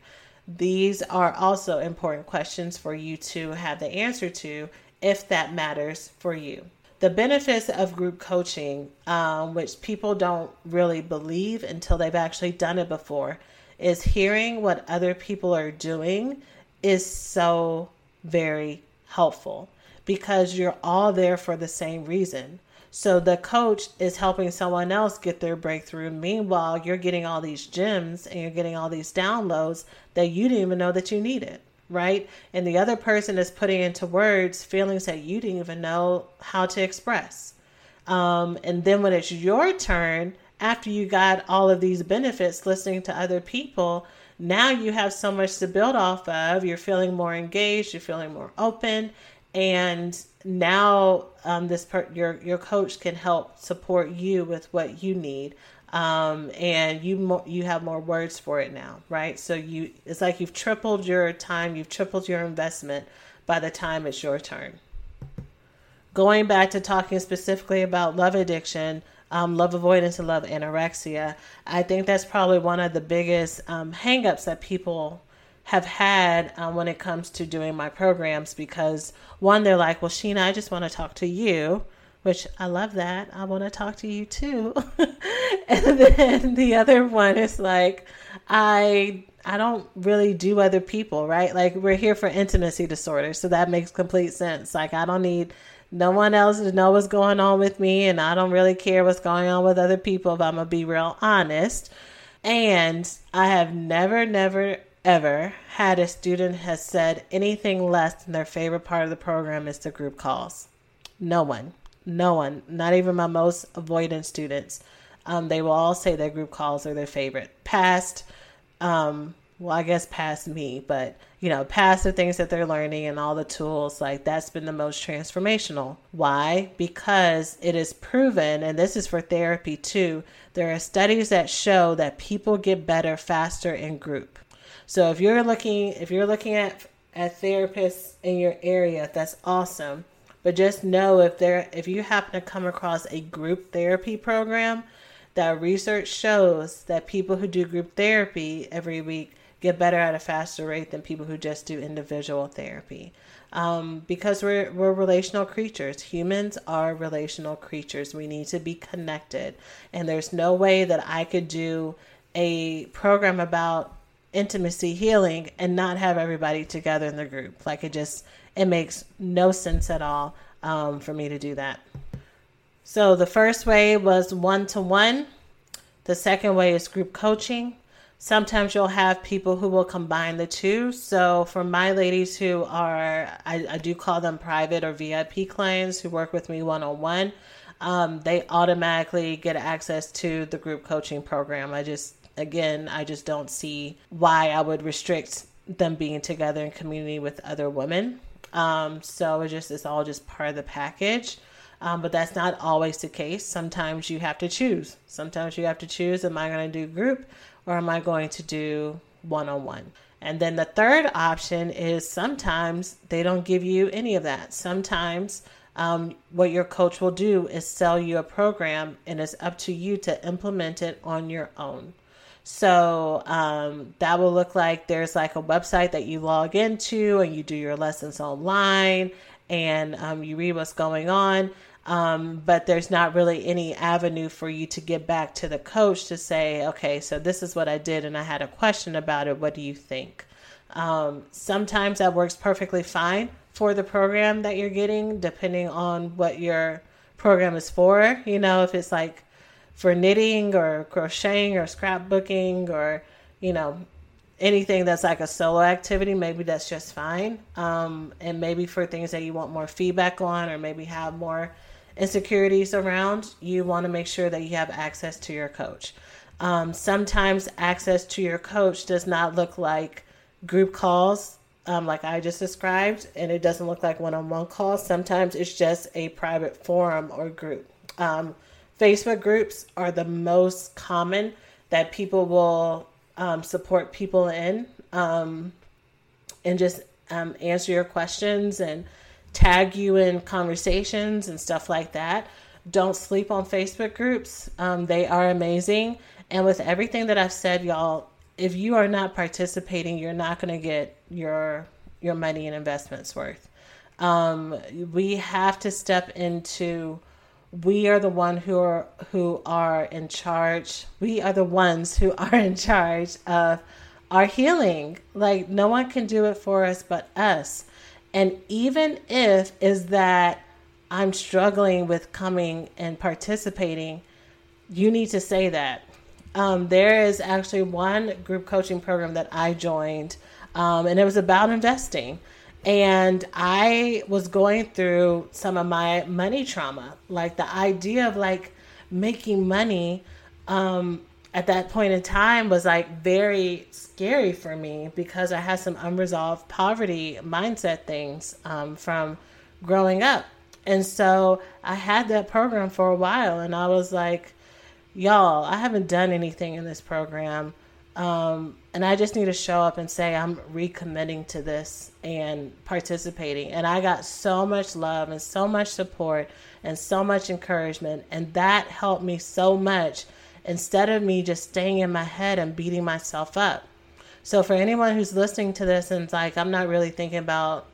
These are also important questions for you to have the answer to if that matters for you. The benefits of group coaching, um, which people don't really believe until they've actually done it before, is hearing what other people are doing is so very helpful because you're all there for the same reason. So the coach is helping someone else get their breakthrough. Meanwhile, you're getting all these gems and you're getting all these downloads that you didn't even know that you needed, right? And the other person is putting into words feelings that you didn't even know how to express. Um, and then when it's your turn, after you got all of these benefits listening to other people, now you have so much to build off of. You're feeling more engaged, you're feeling more open, and now um, this per- your your coach can help support you with what you need um, and you mo- you have more words for it now right? So you it's like you've tripled your time you've tripled your investment by the time it's your turn. Going back to talking specifically about love addiction um, love avoidance and love anorexia i think that's probably one of the biggest um, hangups that people have had um, when it comes to doing my programs because one, they're like, well, Shena, I just want to talk to you, which I love that. I want to talk to you too. and then the other one is like, I I don't really do other people, right? Like we're here for intimacy disorders, so that makes complete sense. Like I don't need no one else to know what's going on with me, and I don't really care what's going on with other people if I'm gonna be real honest. And I have never, never, ever had a student has said anything less than their favorite part of the program is the group calls. No one, no one, not even my most avoidant students. Um, they will all say their group calls are their favorite. Past, um, well, I guess past me, but you know, past the things that they're learning and all the tools, like that's been the most transformational. Why? Because it is proven, and this is for therapy too. There are studies that show that people get better faster in group. So if you're looking if you're looking at at therapists in your area, that's awesome. But just know if there if you happen to come across a group therapy program, that research shows that people who do group therapy every week get better at a faster rate than people who just do individual therapy. Um, because we're we're relational creatures. Humans are relational creatures. We need to be connected, and there's no way that I could do a program about intimacy healing and not have everybody together in the group. Like it just it makes no sense at all um, for me to do that. So the first way was one to one. The second way is group coaching. Sometimes you'll have people who will combine the two. So, for my ladies who are, I, I do call them private or VIP clients who work with me one on one, they automatically get access to the group coaching program. I just, again, I just don't see why I would restrict them being together in community with other women. Um, so it just it's all just part of the package. Um, but that's not always the case. Sometimes you have to choose. Sometimes you have to choose: Am I going to do group or am I going to do one on one? And then the third option is sometimes they don't give you any of that. Sometimes um, what your coach will do is sell you a program, and it's up to you to implement it on your own. So um, that will look like there's like a website that you log into and you do your lessons online and um, you read what's going on. Um, but there's not really any avenue for you to get back to the coach to say, okay, so this is what I did and I had a question about it. What do you think? Um, sometimes that works perfectly fine for the program that you're getting, depending on what your program is for. You know, if it's like for knitting or crocheting or scrapbooking or, you know, anything that's like a solo activity, maybe that's just fine. Um, and maybe for things that you want more feedback on or maybe have more insecurities around, you want to make sure that you have access to your coach. Um, sometimes access to your coach does not look like group calls, um, like I just described, and it doesn't look like one on one calls. Sometimes it's just a private forum or group. Um, Facebook groups are the most common that people will um, support people in um, and just um, answer your questions and tag you in conversations and stuff like that. Don't sleep on Facebook groups. Um, they are amazing. And with everything that I've said, y'all, if you are not participating, you're not going to get your your money and investments worth. Um, we have to step into. We are the one who are who are in charge. We are the ones who are in charge of our healing. Like no one can do it for us but us. And even if is that I'm struggling with coming and participating, you need to say that. Um, there is actually one group coaching program that I joined, um, and it was about investing. And I was going through some of my money trauma, like the idea of like making money um, at that point in time was like very scary for me because I had some unresolved poverty mindset things um, from growing up. And so I had that program for a while and I was like, y'all, I haven't done anything in this program. Um, and I just need to show up and say I'm recommitting to this and participating. And I got so much love and so much support and so much encouragement. And that helped me so much instead of me just staying in my head and beating myself up. So for anyone who's listening to this and it's like, I'm not really thinking about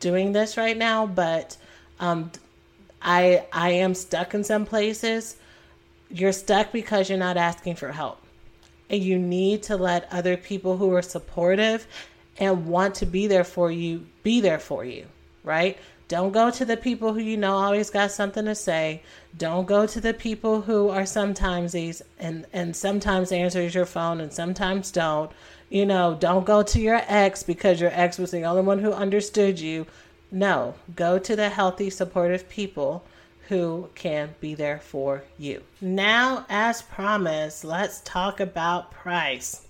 doing this right now, but um, I I am stuck in some places. You're stuck because you're not asking for help. And you need to let other people who are supportive and want to be there for you be there for you, right? Don't go to the people who you know always got something to say. Don't go to the people who are sometimes these and and sometimes answers your phone and sometimes don't. You know, don't go to your ex because your ex was the only one who understood you. No, go to the healthy, supportive people who can be there for you. Now, as promised, let's talk about price.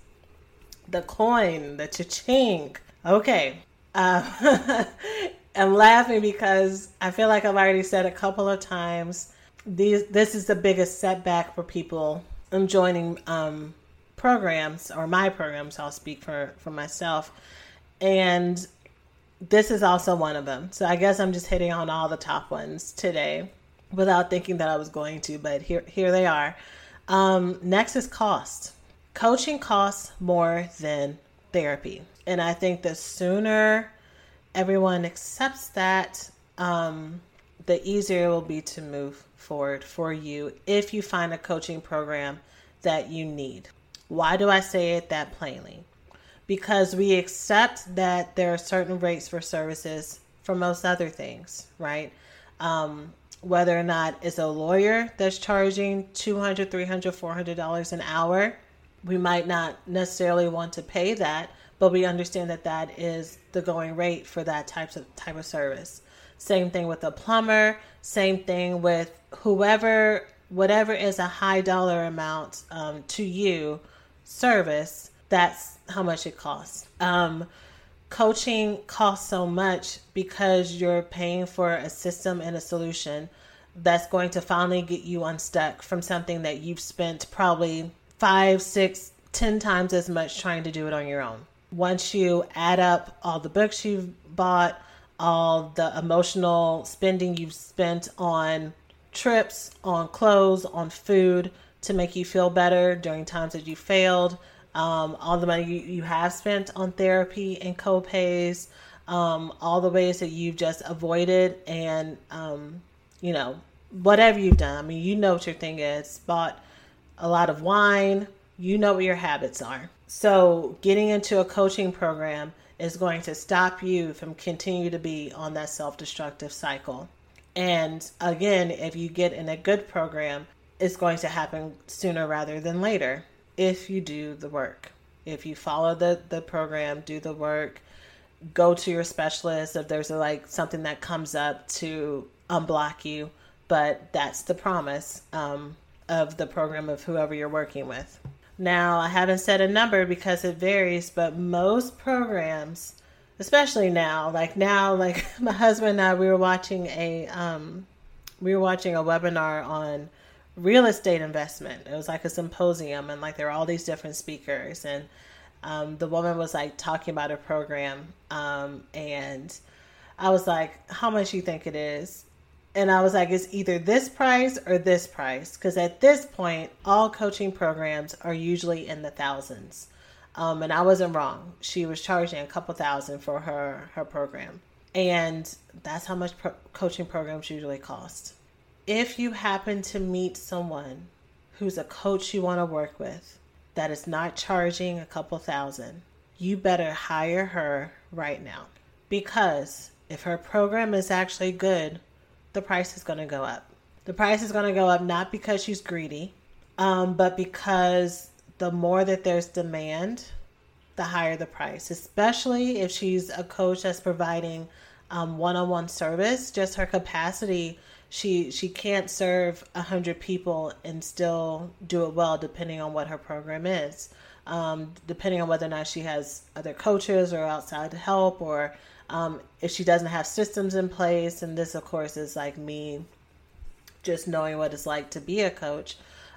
The coin, the cha-ching. Okay. Uh, I'm laughing because I feel like I've already said a couple of times. These this is the biggest setback for people in joining um, programs or my programs. I'll speak for for myself, and this is also one of them. So I guess I'm just hitting on all the top ones today without thinking that I was going to, but here here they are. Um, next is cost. Coaching costs more than therapy, and I think the sooner everyone accepts that, um, the easier it will be to move forward for you if you find a coaching program that you need. Why do I say it that plainly? Because we accept that there are certain rates for services for most other things, right? Um, whether or not it's a lawyer that's charging $200, $300, $400 an hour, we might not necessarily want to pay that, but we understand that that is the going rate for that types of type of service. Same thing with a plumber. Same thing with whoever, whatever is a high dollar amount um, to you service. That's how much it costs. Um, coaching costs so much because you're paying for a system and a solution that's going to finally get you unstuck from something that you've spent probably five, six, ten times as much trying to do it on your own. Once you add up all the books you've bought, all the emotional spending you've spent on trips, on clothes, on food to make you feel better during times that you failed, um, all the money you, you have spent on therapy and co-pays, um, all the ways that you've just avoided and, um, you know, whatever you've done. I mean, you know what your thing is. Bought a lot of wine. You know what your habits are. So getting into a coaching program is going to stop you from continue to be on that self-destructive cycle. And again, if you get in a good program, it's going to happen sooner rather than later if you do the work. If you follow the, the program, do the work, go to your specialist if there's a, like something that comes up to unblock you. But that's the promise um, of the program of whoever you're working with. Now, I haven't said a number because it varies, but most programs, especially now, like now, like my husband and I, we were watching a um, we were watching a webinar on real estate investment. It was like a symposium, and like there were all these different speakers, and um, the woman was like talking about a program, um, and I was like, "How much you think it is?" And I was like, "It's either this price or this price," because at this point, all coaching programs are usually in the thousands. Um, and I wasn't wrong. She was charging a couple thousand for her her program, and that's how much pro- coaching programs usually cost if you happen to meet someone who's a coach you want to work with that is not charging a couple thousand, you better hire her right now. Because if her program is actually good, the price is going to go up. The price is going to go up not because she's greedy, um, but because the more that there's demand, the higher the price, especially if she's a coach that's providing one on one service, just her capacity she she can't serve a hundred people and still do it well, depending on what her program is. Um, depending on whether or not she has other coaches or outside help, or um, if she doesn't have systems in place. And this, of course, is like me just knowing what it's like to be a coach.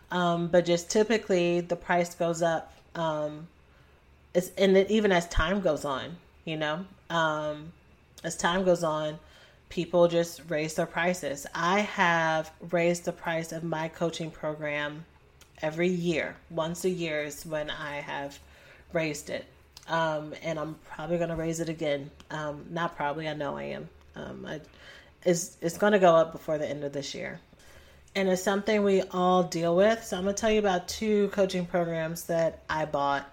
Um, but just typically, the price goes up. Um, it's and it, even as time goes on, you know, um, as time goes on, people just raise their prices. I have raised the price of my coaching program every year. Once a year is when I have raised it. Um, and I'm probably going to raise it again. Um, not probably, I know I am. Um, I, it's it's going to go up before the end of this year. And it's something we all deal with. So I'm going to tell you about two coaching programs that I bought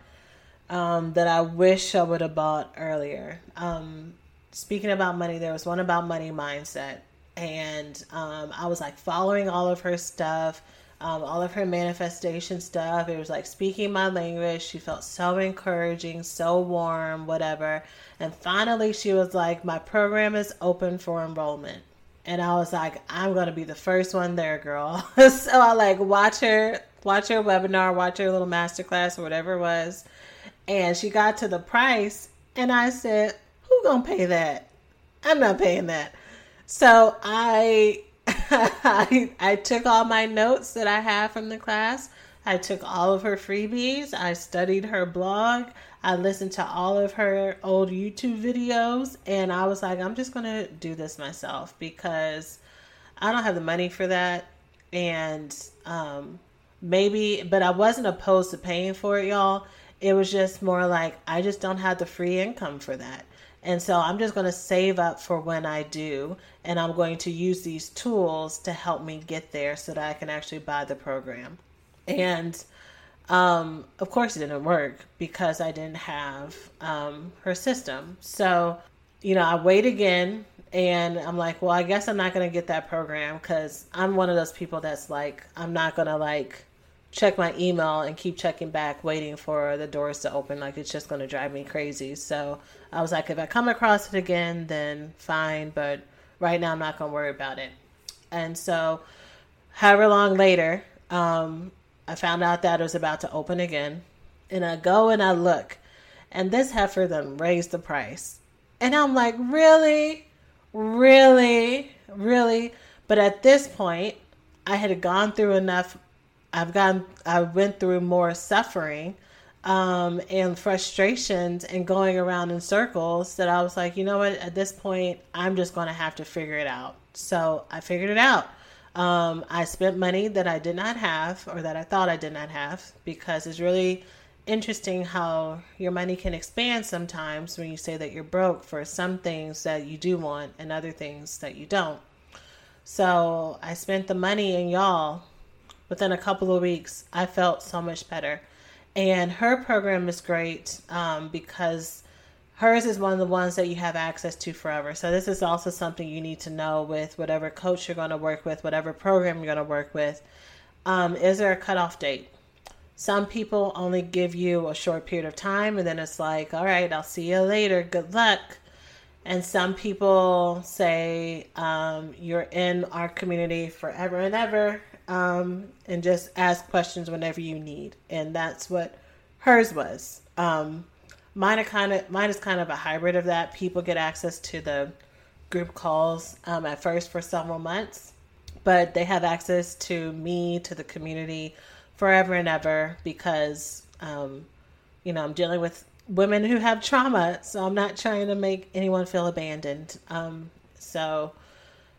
um, that I wish I would have bought earlier. Um, speaking about money, there was one about money mindset. And um, I was like following all of her stuff, um, all of her manifestation stuff. It was like speaking my language. She felt so encouraging, so warm, whatever. And finally, she was like, My program is open for enrollment. And I was like, I'm going to be the first one there, girl. so I like watch her, watch her webinar, watch her little masterclass or whatever it was. And she got to the price. And I said, gonna pay that? I'm not paying that. So I, I, I took all my notes that I have from the class. I took all of her freebies. I studied her blog. I listened to all of her old YouTube videos, and I was like, I'm just gonna do this myself because I don't have the money for that, and um, maybe, but I wasn't opposed to paying for it, y'all. It was just more like I just don't have the free income for that. And so I'm just going to save up for when I do, and I'm going to use these tools to help me get there so that I can actually buy the program. And um, of course, it didn't work because I didn't have um, her system. So, you know, I wait again and I'm like, well, I guess I'm not going to get that program because I'm one of those people that's like, I'm not going to like check my email and keep checking back, waiting for the doors to open. Like it's just going to drive me crazy. So I was like, if I come across it again, then fine. But right now, I'm not going to worry about it. And so, however long later, um, I found out that it was about to open again. And I go and I look, and this heifer then raised the price. And I'm like, really? Really? Really? But at this point, I had gone through enough. I've gone, I went through more suffering um, and frustrations and going around in circles that I was like, you know what, at this point, I'm just going to have to figure it out. So I figured it out. Um, I spent money that I did not have or that I thought I did not have because it's really interesting how your money can expand sometimes when you say that you're broke for some things that you do want and other things that you don't. So I spent the money and y'all. Within a couple of weeks, I felt so much better. And her program is great um, because hers is one of the ones that you have access to forever. So this is also something you need to know with whatever coach you're going to work with, whatever program you're going to work with. Um, is there a cutoff date? Some people only give you a short period of time and then it's like, all right, I'll see you later. Good luck. And some people say um, you're in our community forever and ever um, and just ask questions whenever you need. And that's what hers was. Um, mine are kind of mine is kind of a hybrid of that. People get access to the group calls um, at first for several months, but they have access to me to the community forever and ever because um, you know I'm dealing with women who have trauma. So I'm not trying to make anyone feel abandoned. Um, so,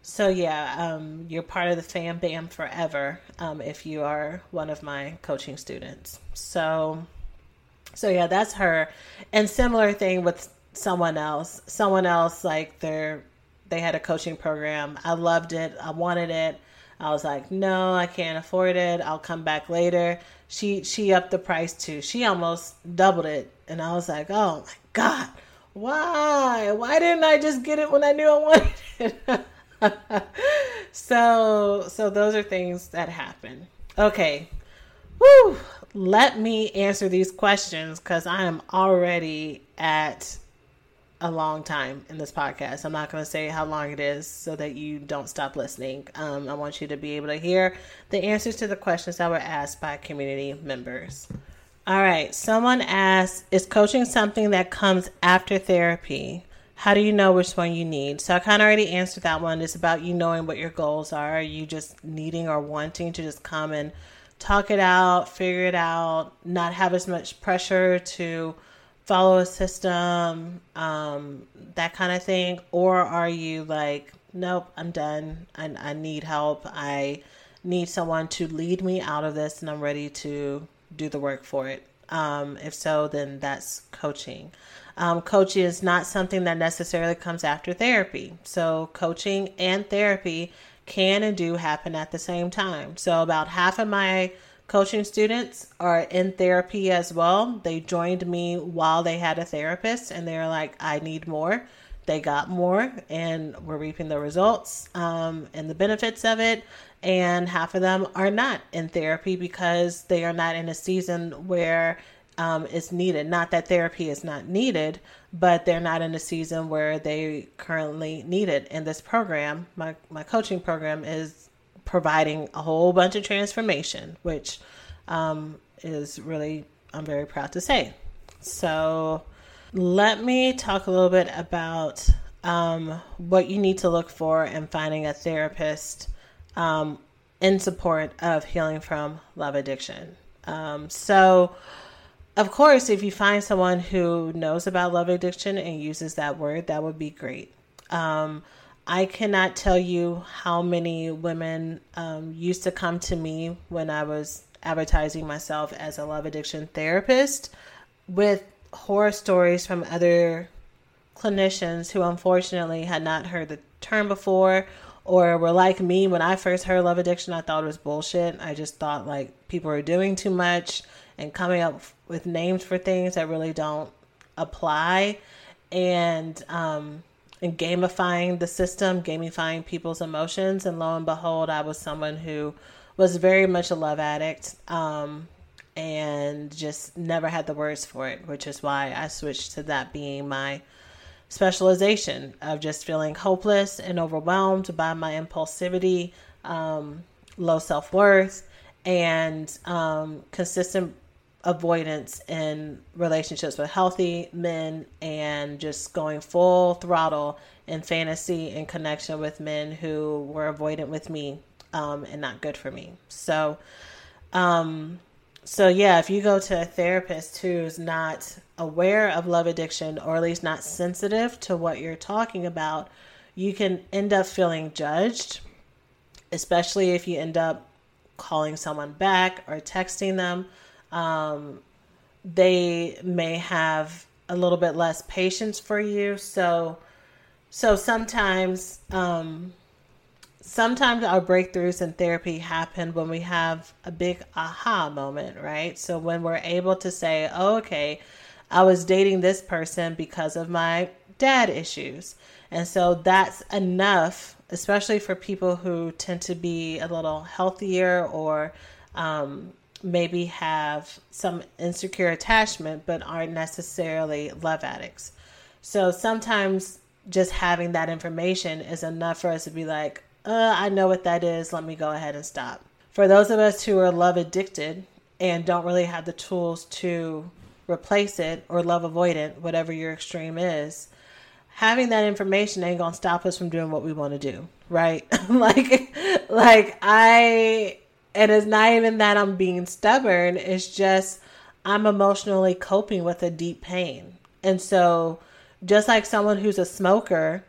so yeah, um, you're part of the Fam Bam forever um, if you are one of my coaching students. So, so yeah, that's her. And similar thing with someone else. Someone else like they're they had a coaching program. I loved it. I wanted it. I was like, no, I can't afford it. I'll come back later. She she upped the price too. She almost doubled it, and I was like, oh my god, why? Why didn't I just get it when I knew I wanted it? so so those are things that happen. Okay, woo. Let me answer these questions because I am already at a long time in this podcast. I'm not going to say how long it is so that you don't stop listening. Um, I want you to be able to hear the answers to the questions that were asked by community members. All right, someone asked Is coaching something that comes after therapy? How do you know which one you need? So I kind of already answered that one. It's about you knowing what your goals are. Are you just needing or wanting to just come and talk it out, figure it out, not have as much pressure to follow a system, um, that kind of thing? Or are you like, nope, I'm done. I, I need help. I need someone to lead me out of this and I'm ready to do the work for it. Um, if so, then that's coaching. Um, coaching is not something that necessarily comes after therapy. So, coaching and therapy can and do happen at the same time. So, about half of my coaching students are in therapy as well. They joined me while they had a therapist and they're like, I need more. They got more and we're reaping the results um, and the benefits of it. And half of them are not in therapy because they are not in a season where um, it's needed. Not that therapy is not needed, but they're not in a season where they currently need it. And this program, my, my coaching program, is providing a whole bunch of transformation, which um, is really, I'm very proud to say. So, let me talk a little bit about um, what you need to look for in finding a therapist um, in support of healing from love addiction. Um, so, of course, if you find someone who knows about love addiction and uses that word, that would be great. Um, I cannot tell you how many women um, used to come to me when I was advertising myself as a love addiction therapist with horror stories from other clinicians who unfortunately had not heard the term before or were like me when I first heard love addiction. I thought it was bullshit. I just thought like people are doing too much and coming up with names for things that really don't apply. And, um, and gamifying the system, gamifying people's emotions. And lo and behold, I was someone who was very much a love addict um, and just never had the words for it, which is why I switched to that being my specialization of just feeling hopeless and overwhelmed by my impulsivity, um, low self worth, and um, consistent avoidance in relationships with healthy men and just going full throttle in fantasy and connection with men who were avoidant with me um, and not good for me. So, um, so yeah, if you go to a therapist who's not aware of love addiction or at least not sensitive to what you're talking about, you can end up feeling judged, especially if you end up calling someone back or texting them. Um, they may have a little bit less patience for you. So, so sometimes, um, sometimes our breakthroughs in therapy happen when we have a big aha moment, right? So when we're able to say, oh, okay, I was dating this person because of my dad issues. And so that's enough, especially for people who tend to be a little healthier or um, maybe have some insecure attachment, but aren't necessarily love addicts. So sometimes just having that information is enough for us to be like, uh, I know what that is. Let me go ahead and stop. For those of us who are love addicted and don't really have the tools to replace it or love avoidant, whatever your extreme is, having that information ain't gonna stop us from doing what we want to do, right? like, like I, and it's not even that I'm being stubborn. It's just I'm emotionally coping with a deep pain, and so just like someone who's a smoker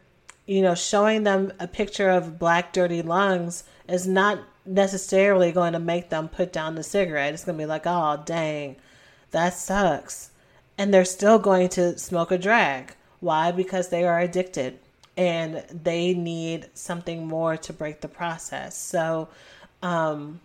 you know, showing them a picture of black, dirty lungs is not necessarily going to make them put down the cigarette. It's going to be like, oh, dang, that sucks. And they're still going to smoke a drag. Why? Because they are addicted and they need something more to break the process. So, um,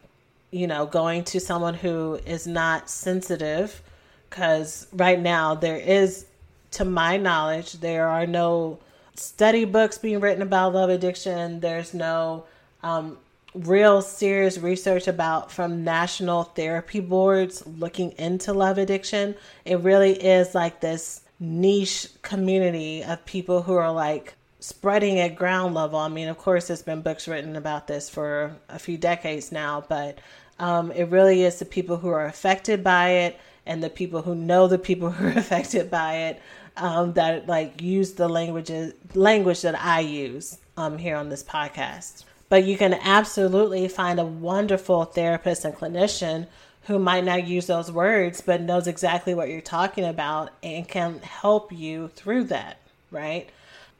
you know, going to someone who is not sensitive, because right now there is, to my knowledge, there are no study books being written about love addiction. There's no um, real serious research about from national therapy boards looking into love addiction. It really is like this niche community of people who are like spreading at ground level. I mean, of course, there's been books written about this for a few decades now, but um, it really is the people who are affected by it and the people who know the people who are affected by it um, that like use the languages language that I use um, here on this podcast. But you can absolutely find a wonderful therapist and clinician who might not use those words but knows exactly what you're talking about and can help you through that, right?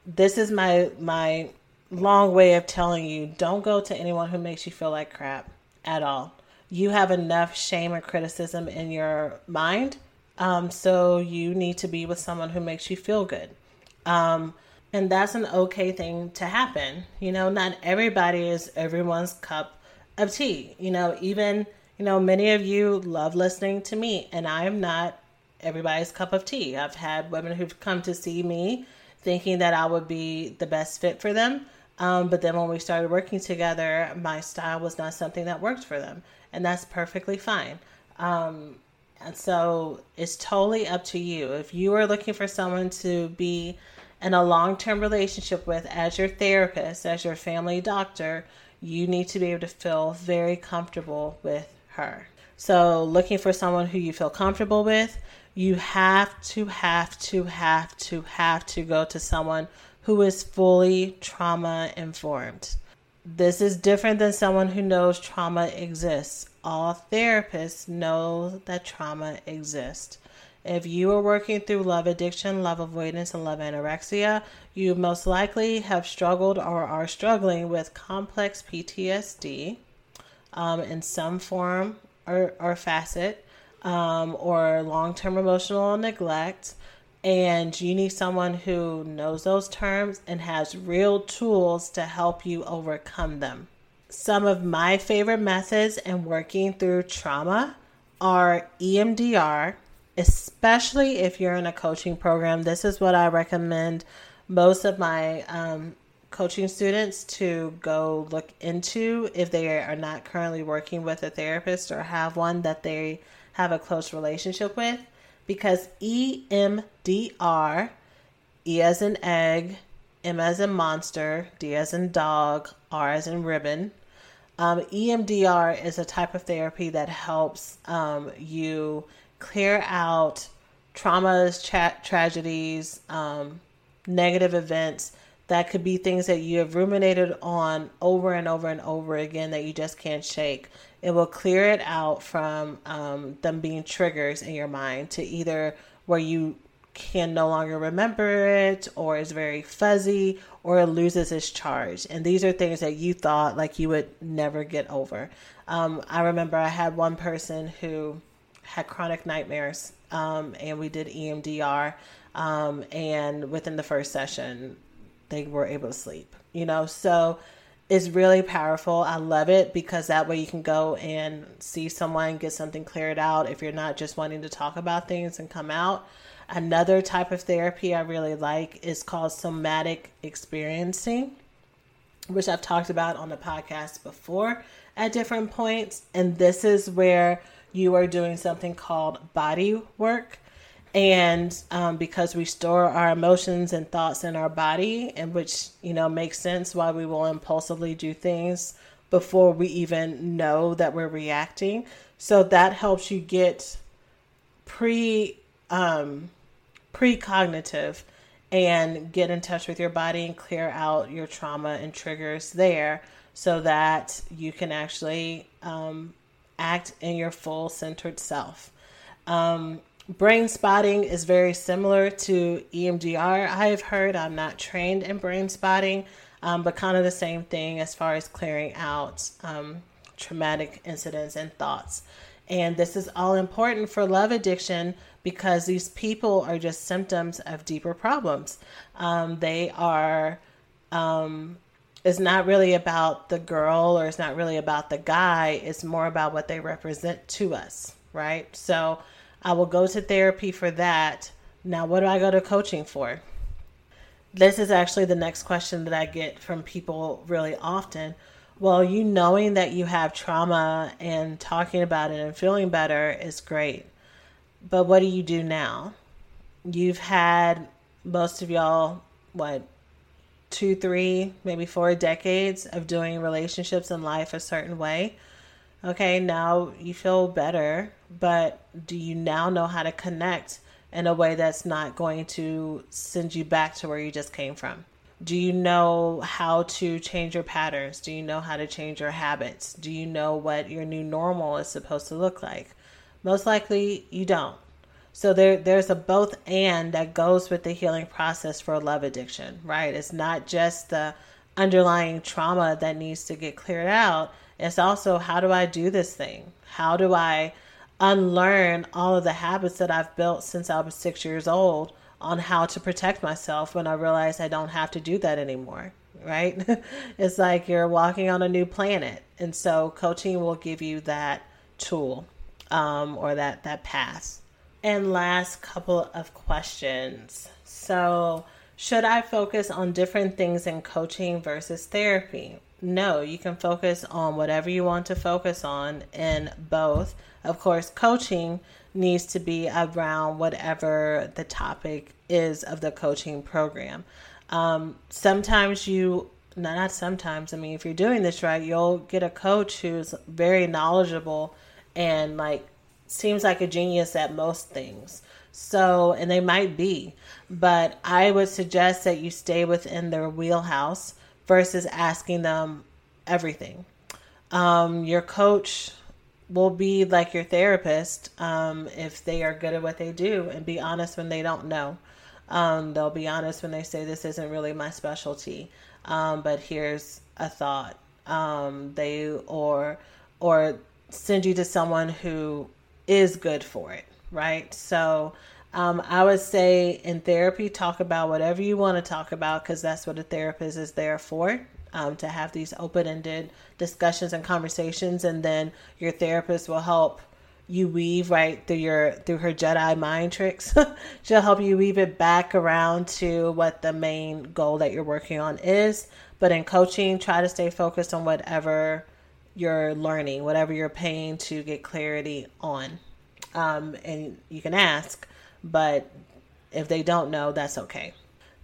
This is my my long way of telling you don't go to anyone who makes you feel like crap at all. You have enough shame and criticism in your mind um, so you need to be with someone who makes you feel good. Um, and that's an okay thing to happen. You know, not everybody is everyone's cup of tea. You know, even, you know, many of you love listening to me, and I am not everybody's cup of tea. I've had women who've come to see me thinking that I would be the best fit for them. Um, but then when we started working together, my style was not something that worked for them. And that's perfectly fine. Um, and so it's totally up to you. If you are looking for someone to be in a long term relationship with as your therapist, as your family doctor, you need to be able to feel very comfortable with her. So, looking for someone who you feel comfortable with, you have to, have to, have to, have to go to someone who is fully trauma informed. This is different than someone who knows trauma exists all therapists know that trauma exists. If you are working through love addiction, love avoidance, and love anorexia, you most likely have struggled or are struggling with complex PTSD um, in some form or, or facet, um, or long term emotional neglect. And you need someone who knows those terms and has real tools to help you overcome them. Some of my favorite methods in working through trauma are EMDR, especially if you're in a coaching program. This is what I recommend most of my um, coaching students to go look into if they are not currently working with a therapist or have one that they have a close relationship with because EMDR, E as in egg, M as in monster, D as in dog, R as in ribbon. Um, EMDR is a type of therapy that helps um, you clear out traumas, tra- tragedies, um, negative events that could be things that you have ruminated on over and over and over again that you just can't shake. It will clear it out from um, them being triggers in your mind to either where you can no longer remember it or is very fuzzy or it loses its charge. And these are things that you thought like you would never get over. Um, I remember I had one person who had chronic nightmares um, and we did EMDR. Um, and within the first session, they were able to sleep, you know? So it's really powerful. I love it because that way you can go and see someone, get something cleared out if you're not just wanting to talk about things and come out. Another type of therapy I really like is called somatic experiencing, which I've talked about on the podcast before at different points. And this is where you are doing something called body work. And um, because we store our emotions and thoughts in our body, and which, you know, makes sense why we will impulsively do things before we even know that we're reacting. So that helps you get pre um, precognitive and get in touch with your body and clear out your trauma and triggers there so that you can actually um, act in your full centered self. Um, brain spotting is very similar to EMDR, I've heard. I'm not trained in brain spotting, um, but kind of the same thing as far as clearing out um, traumatic incidents and thoughts. And this is all important for love addiction because these people are just symptoms of deeper problems. Um, they are, um, it's not really about the girl or it's not really about the guy, it's more about what they represent to us, right? So I will go to therapy for that. Now, what do I go to coaching for? This is actually the next question that I get from people really often. Well, you knowing that you have trauma and talking about it and feeling better is great. But what do you do now? You've had most of y'all, what, two, three, maybe four decades of doing relationships and life a certain way. Okay, now you feel better, but do you now know how to connect in a way that's not going to send you back to where you just came from? Do you know how to change your patterns? Do you know how to change your habits? Do you know what your new normal is supposed to look like? Most likely you don't. So there there's a both and that goes with the healing process for love addiction, right? It's not just the underlying trauma that needs to get cleared out. It's also how do I do this thing? How do I unlearn all of the habits that I've built since I was 6 years old on how to protect myself when I realize I don't have to do that anymore, right? it's like you're walking on a new planet. And so coaching will give you that tool um, or that that path. And last couple of questions. So, should I focus on different things in coaching versus therapy? No, you can focus on whatever you want to focus on in both. Of course, coaching needs to be around whatever the topic is of the coaching program. Um, sometimes you, no, not sometimes, I mean, if you're doing this right, you'll get a coach who's very knowledgeable and like seems like a genius at most things. So, and they might be, but I would suggest that you stay within their wheelhouse versus asking them everything. Um, your coach will be like your therapist um, if they are good at what they do and be honest when they don't know. Um, they'll be honest when they say this isn't really my specialty, um, but here's a thought. Um, they or or send you to someone who is good for it, right? So um, I would say in therapy, talk about whatever you want to talk about because that's what a therapist is there for. Um, to have these open-ended discussions and conversations, and then your therapist will help you weave right through your through her Jedi mind tricks. She'll help you weave it back around to what the main goal that you're working on is. But in coaching, try to stay focused on whatever you're learning, whatever you're paying to get clarity on. Um, and you can ask, but if they don't know, that's okay.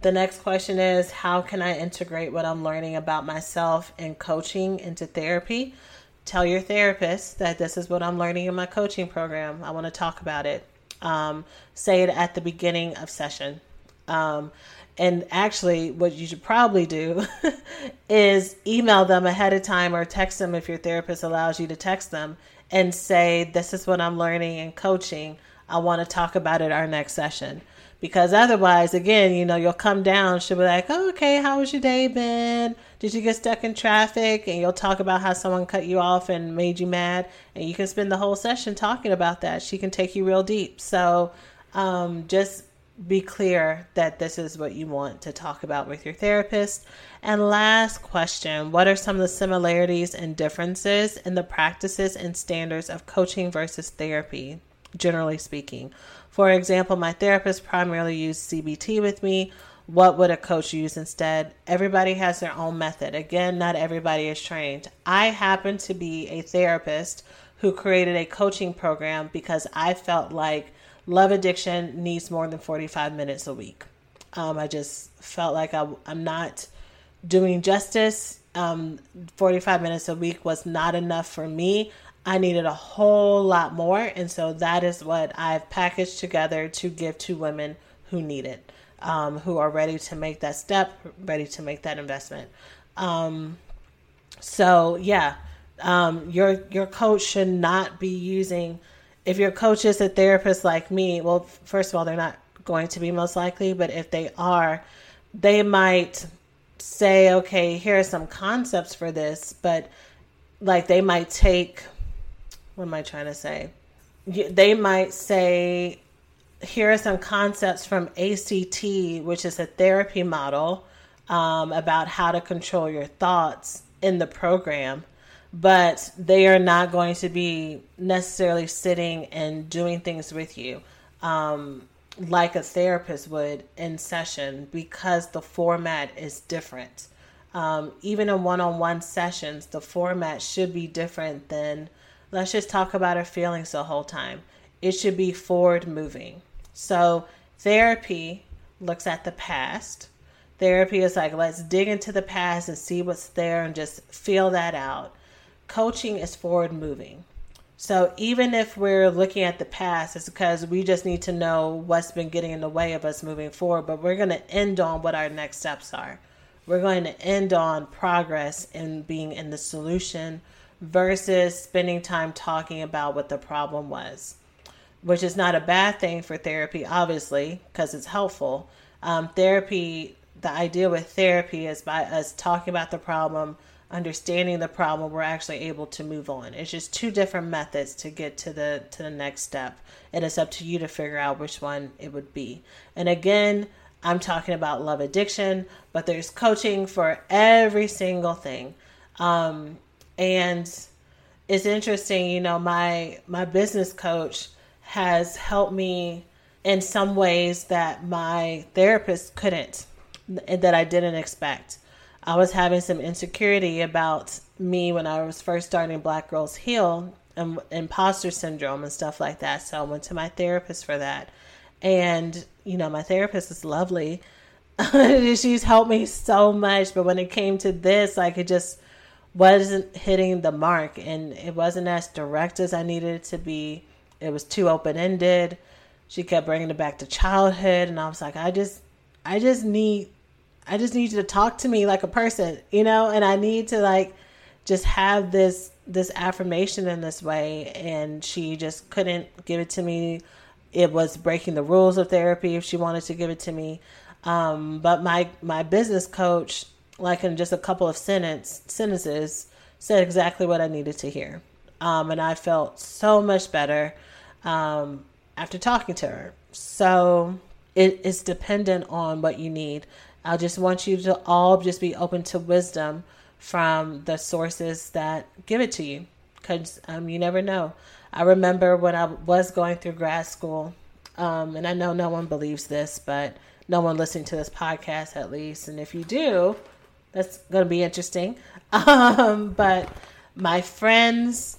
The next question is How can I integrate what I'm learning about myself and coaching into therapy? Tell your therapist that this is what I'm learning in my coaching program. I want to talk about it. Um, say it at the beginning of session. Um, and actually, what you should probably do is email them ahead of time or text them if your therapist allows you to text them and say, This is what I'm learning in coaching. I want to talk about it our next session because otherwise, again, you know, you'll come down. She'll be like, oh, "Okay, how was your day been? Did you get stuck in traffic?" And you'll talk about how someone cut you off and made you mad, and you can spend the whole session talking about that. She can take you real deep. So, um, just be clear that this is what you want to talk about with your therapist. And last question What are some of the similarities and differences in the practices and standards of coaching versus therapy, generally speaking? For example, my therapist primarily used CBT with me. What would a coach use instead? Everybody has their own method. Again, not everybody is trained. I happen to be a therapist who created a coaching program because I felt like love addiction needs more than 45 minutes a week. Um, I just felt like I, am not doing justice. Um, 45 minutes a week was not enough for me. I needed a whole lot more. And so that is what I've packaged together to give to women who need it, um, who are ready to make that step, ready to make that investment. Um, so, yeah, um, your, your coach should not be using, if your coach is a therapist like me, well, first of all, they're not going to be most likely, but if they are, they might say, okay, here are some concepts for this, but like they might take what am I trying to say? They might say, here are some concepts from ACT, which is a therapy model um, about how to control your thoughts in the program, but they are not going to be necessarily sitting and doing things with you um, like a therapist would in session because the format is different. Um, even in one on one sessions, the format should be different than let's just talk about our feelings the whole time. It should be forward moving. So, therapy looks at the past. Therapy is like, let's dig into the past and see what's there and just feel that out. Coaching is forward moving. So, even if we're looking at the past, it's because we just need to know what's been getting in the way of us moving forward. But we're going to end on what our next steps are. We're going to end on progress and being in the solution versus spending time talking about what the problem was, which is not a bad thing for therapy, obviously, because it's helpful. Um, therapy, the idea with therapy is by us talking about the problem, understanding the problem, we're actually able to move on. It's just two different methods to get to the to the next step, and it's up to you to figure out which one it would be. And again, I'm talking about love addiction, but there's coaching for every single thing. Um, and it's interesting you know my my business coach has helped me in some ways that my therapist couldn't that I didn't expect. I was having some insecurity about me when I was first starting Black Girls Heal and imposter syndrome and stuff like that. So I went to my therapist for that. And, you know, my therapist is lovely. She's helped me so much. But when it came to this, I could just wasn't hitting the mark and it wasn't as direct as I needed it to be. It was too open ended. She kept bringing it back to childhood and I was like, I just I just need I just need you to talk to me like a person, you know, and I need to like just have this this affirmation in this way and she just couldn't give it to me. It was breaking the rules of therapy if she wanted to give it to me. Um, but my my business coach like in just a couple of sentence sentences, said exactly what I needed to hear. Um, and I felt so much better um, after talking to her. So it is dependent on what you need. I just want you to all just be open to wisdom from the sources that give it to you because um, you never know. I remember when I was going through grad school, um, and I know no one believes this, but no one listening to this podcast at least. And if you do, that's going to be interesting. Um, but my friends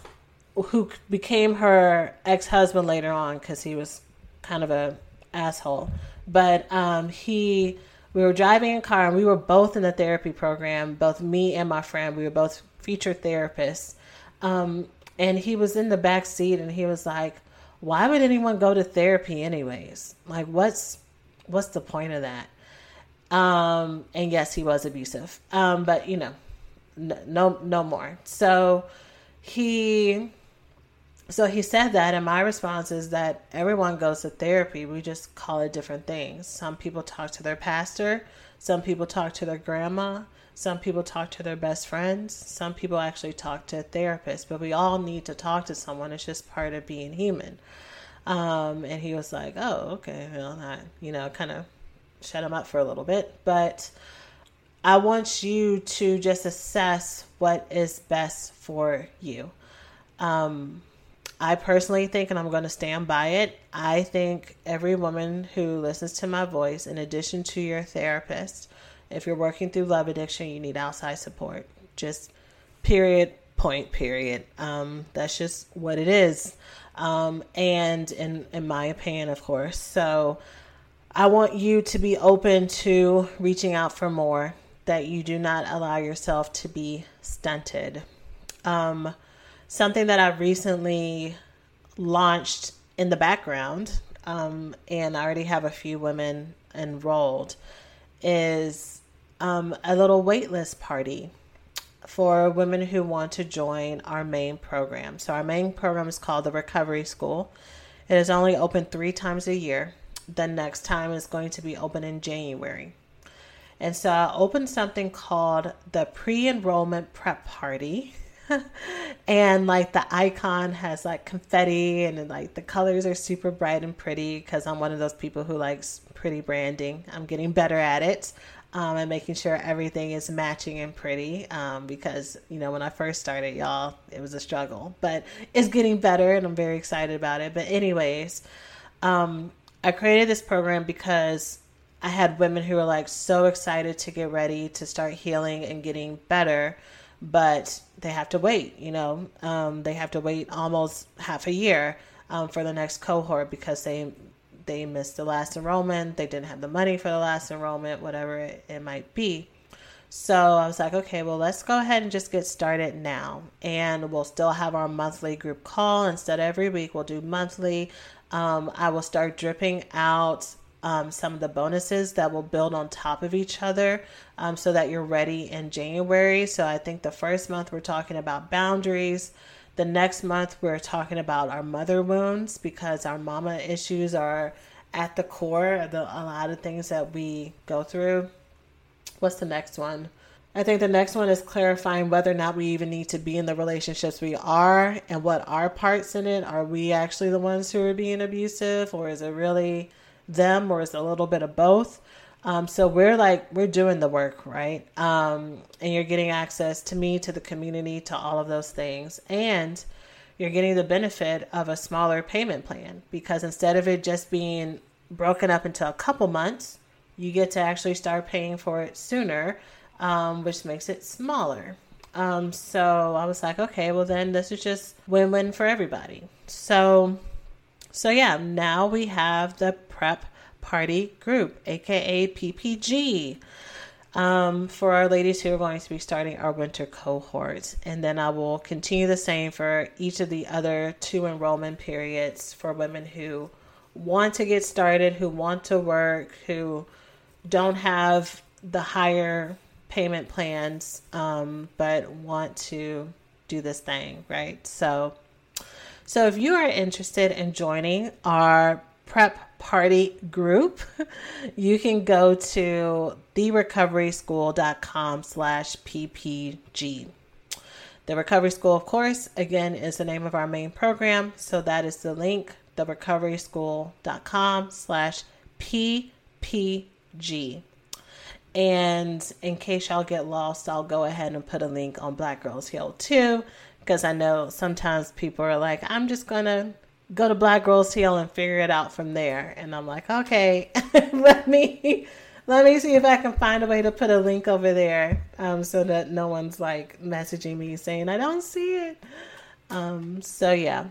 who became her ex-husband later on because he was kind of a asshole. But um, he we were driving a car and we were both in the therapy program both me and my friend. We were both featured therapists. Um, and he was in the back seat and he was like why would anyone go to therapy anyways? Like what's what's the point of that um, and yes, he was abusive. Um, but you know, no, no more. So he, so he said that, and my response is that everyone goes to therapy. We just call it different things. Some people talk to their pastor. Some people talk to their grandma. Some people talk to their best friends. Some people actually talk to a therapist. But we all need to talk to someone. It's just part of being human. Um, and he was like, "Oh, okay, well, not, you know, kind of shut him up for a little bit, but I want you to just assess what is best for you. Um, I personally think, and I'm going to stand by it, I think every woman who listens to my voice, in addition to your therapist, if you're working through love addiction, you need outside support. Just period, point, period. Um, that's just what it is. Um, and in, in my opinion, of course. So, I want you to be open to reaching out for more, that you do not allow yourself to be stunted. Um, something that I've recently launched in the background, um, and I already have a few women enrolled, is um, a little waitlist party for women who want to join our main program. So, our main program is called the Recovery School. It is only open three times a year the next time is going to be open in January. And so I opened something called the pre enrollment prep party. and like the icon has like confetti and like the colors are super bright and pretty because I'm one of those people who likes pretty branding. I'm getting better at it. Um, and making sure everything is matching and pretty um, because you know when i first started y'all it was a struggle but it's getting better and i'm very excited about it but anyways um, I created this program because I had women who were like so excited to get ready to start healing and getting better, but they have to wait, you know, um, they have to wait almost half a year um, for the next cohort because they they missed the last enrollment, they didn't have the money for the last enrollment, whatever it, it might be. So I was like, okay, well, let's go ahead and just get started now. And we'll still have our monthly group call. Instead, every week we'll do monthly. Um, I will start dripping out um, some of the bonuses that will build on top of each other um, so that you're ready in January. So I think the first month we're talking about boundaries. The next month we're talking about our mother wounds because our mama issues are at the core of the, a lot of things that we go through. What's the next one? I think the next one is clarifying whether or not we even need to be in the relationships we are and what our parts in it. Are we actually the ones who are being abusive, or is it really them, or is it a little bit of both? Um, so we're like, we're doing the work, right? Um, and you're getting access to me, to the community, to all of those things. And you're getting the benefit of a smaller payment plan because instead of it just being broken up into a couple months, you get to actually start paying for it sooner um, which makes it smaller. Um, so I was like, okay, well then this is just win-win for everybody. So, so yeah, now we have the prep party group, aka PPG, um, for our ladies who are going to be starting our winter cohort, and then I will continue the same for each of the other two enrollment periods for women who want to get started, who want to work, who don't have the higher payment plans, um, but want to do this thing, right? So, so if you are interested in joining our prep party group, you can go to therecoveryschool.com slash ppg. The Recovery School, of course, again, is the name of our main program. So that is the link, therecoveryschool.com slash ppg. And in case y'all get lost, I'll go ahead and put a link on Black Girls Heal too, because I know sometimes people are like, I'm just gonna go to Black Girls Heal and figure it out from there. And I'm like, okay, let me Let me see if I can find a way to put a link over there um, so that no one's like messaging me saying I don't see it. Um, so, yeah.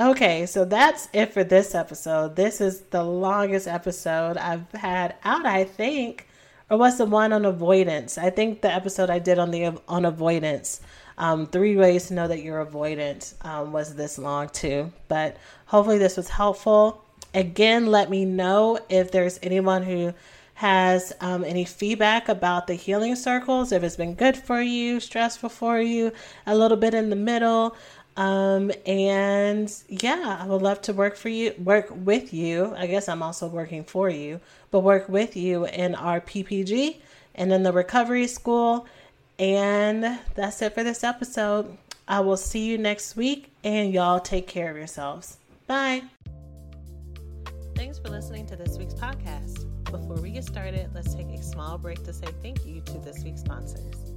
Okay, so that's it for this episode. This is the longest episode I've had out, I think. Or was the one on avoidance? I think the episode I did on the on avoidance, um, three ways to know that you're avoidant, um, was this long too. But hopefully this was helpful. Again, let me know if there's anyone who has um, any feedback about the healing circles, if it's been good for you, stressful for you, a little bit in the middle. Um, and yeah, I would love to work for you, work with you. I guess I'm also working for you, but work with you in our PPG and in the recovery school. And that's it for this episode. I will see you next week, and y'all take care of yourselves. Bye. Thanks for listening to this week's podcast. Before we get started, let's take a small break to say thank you to this week's sponsors.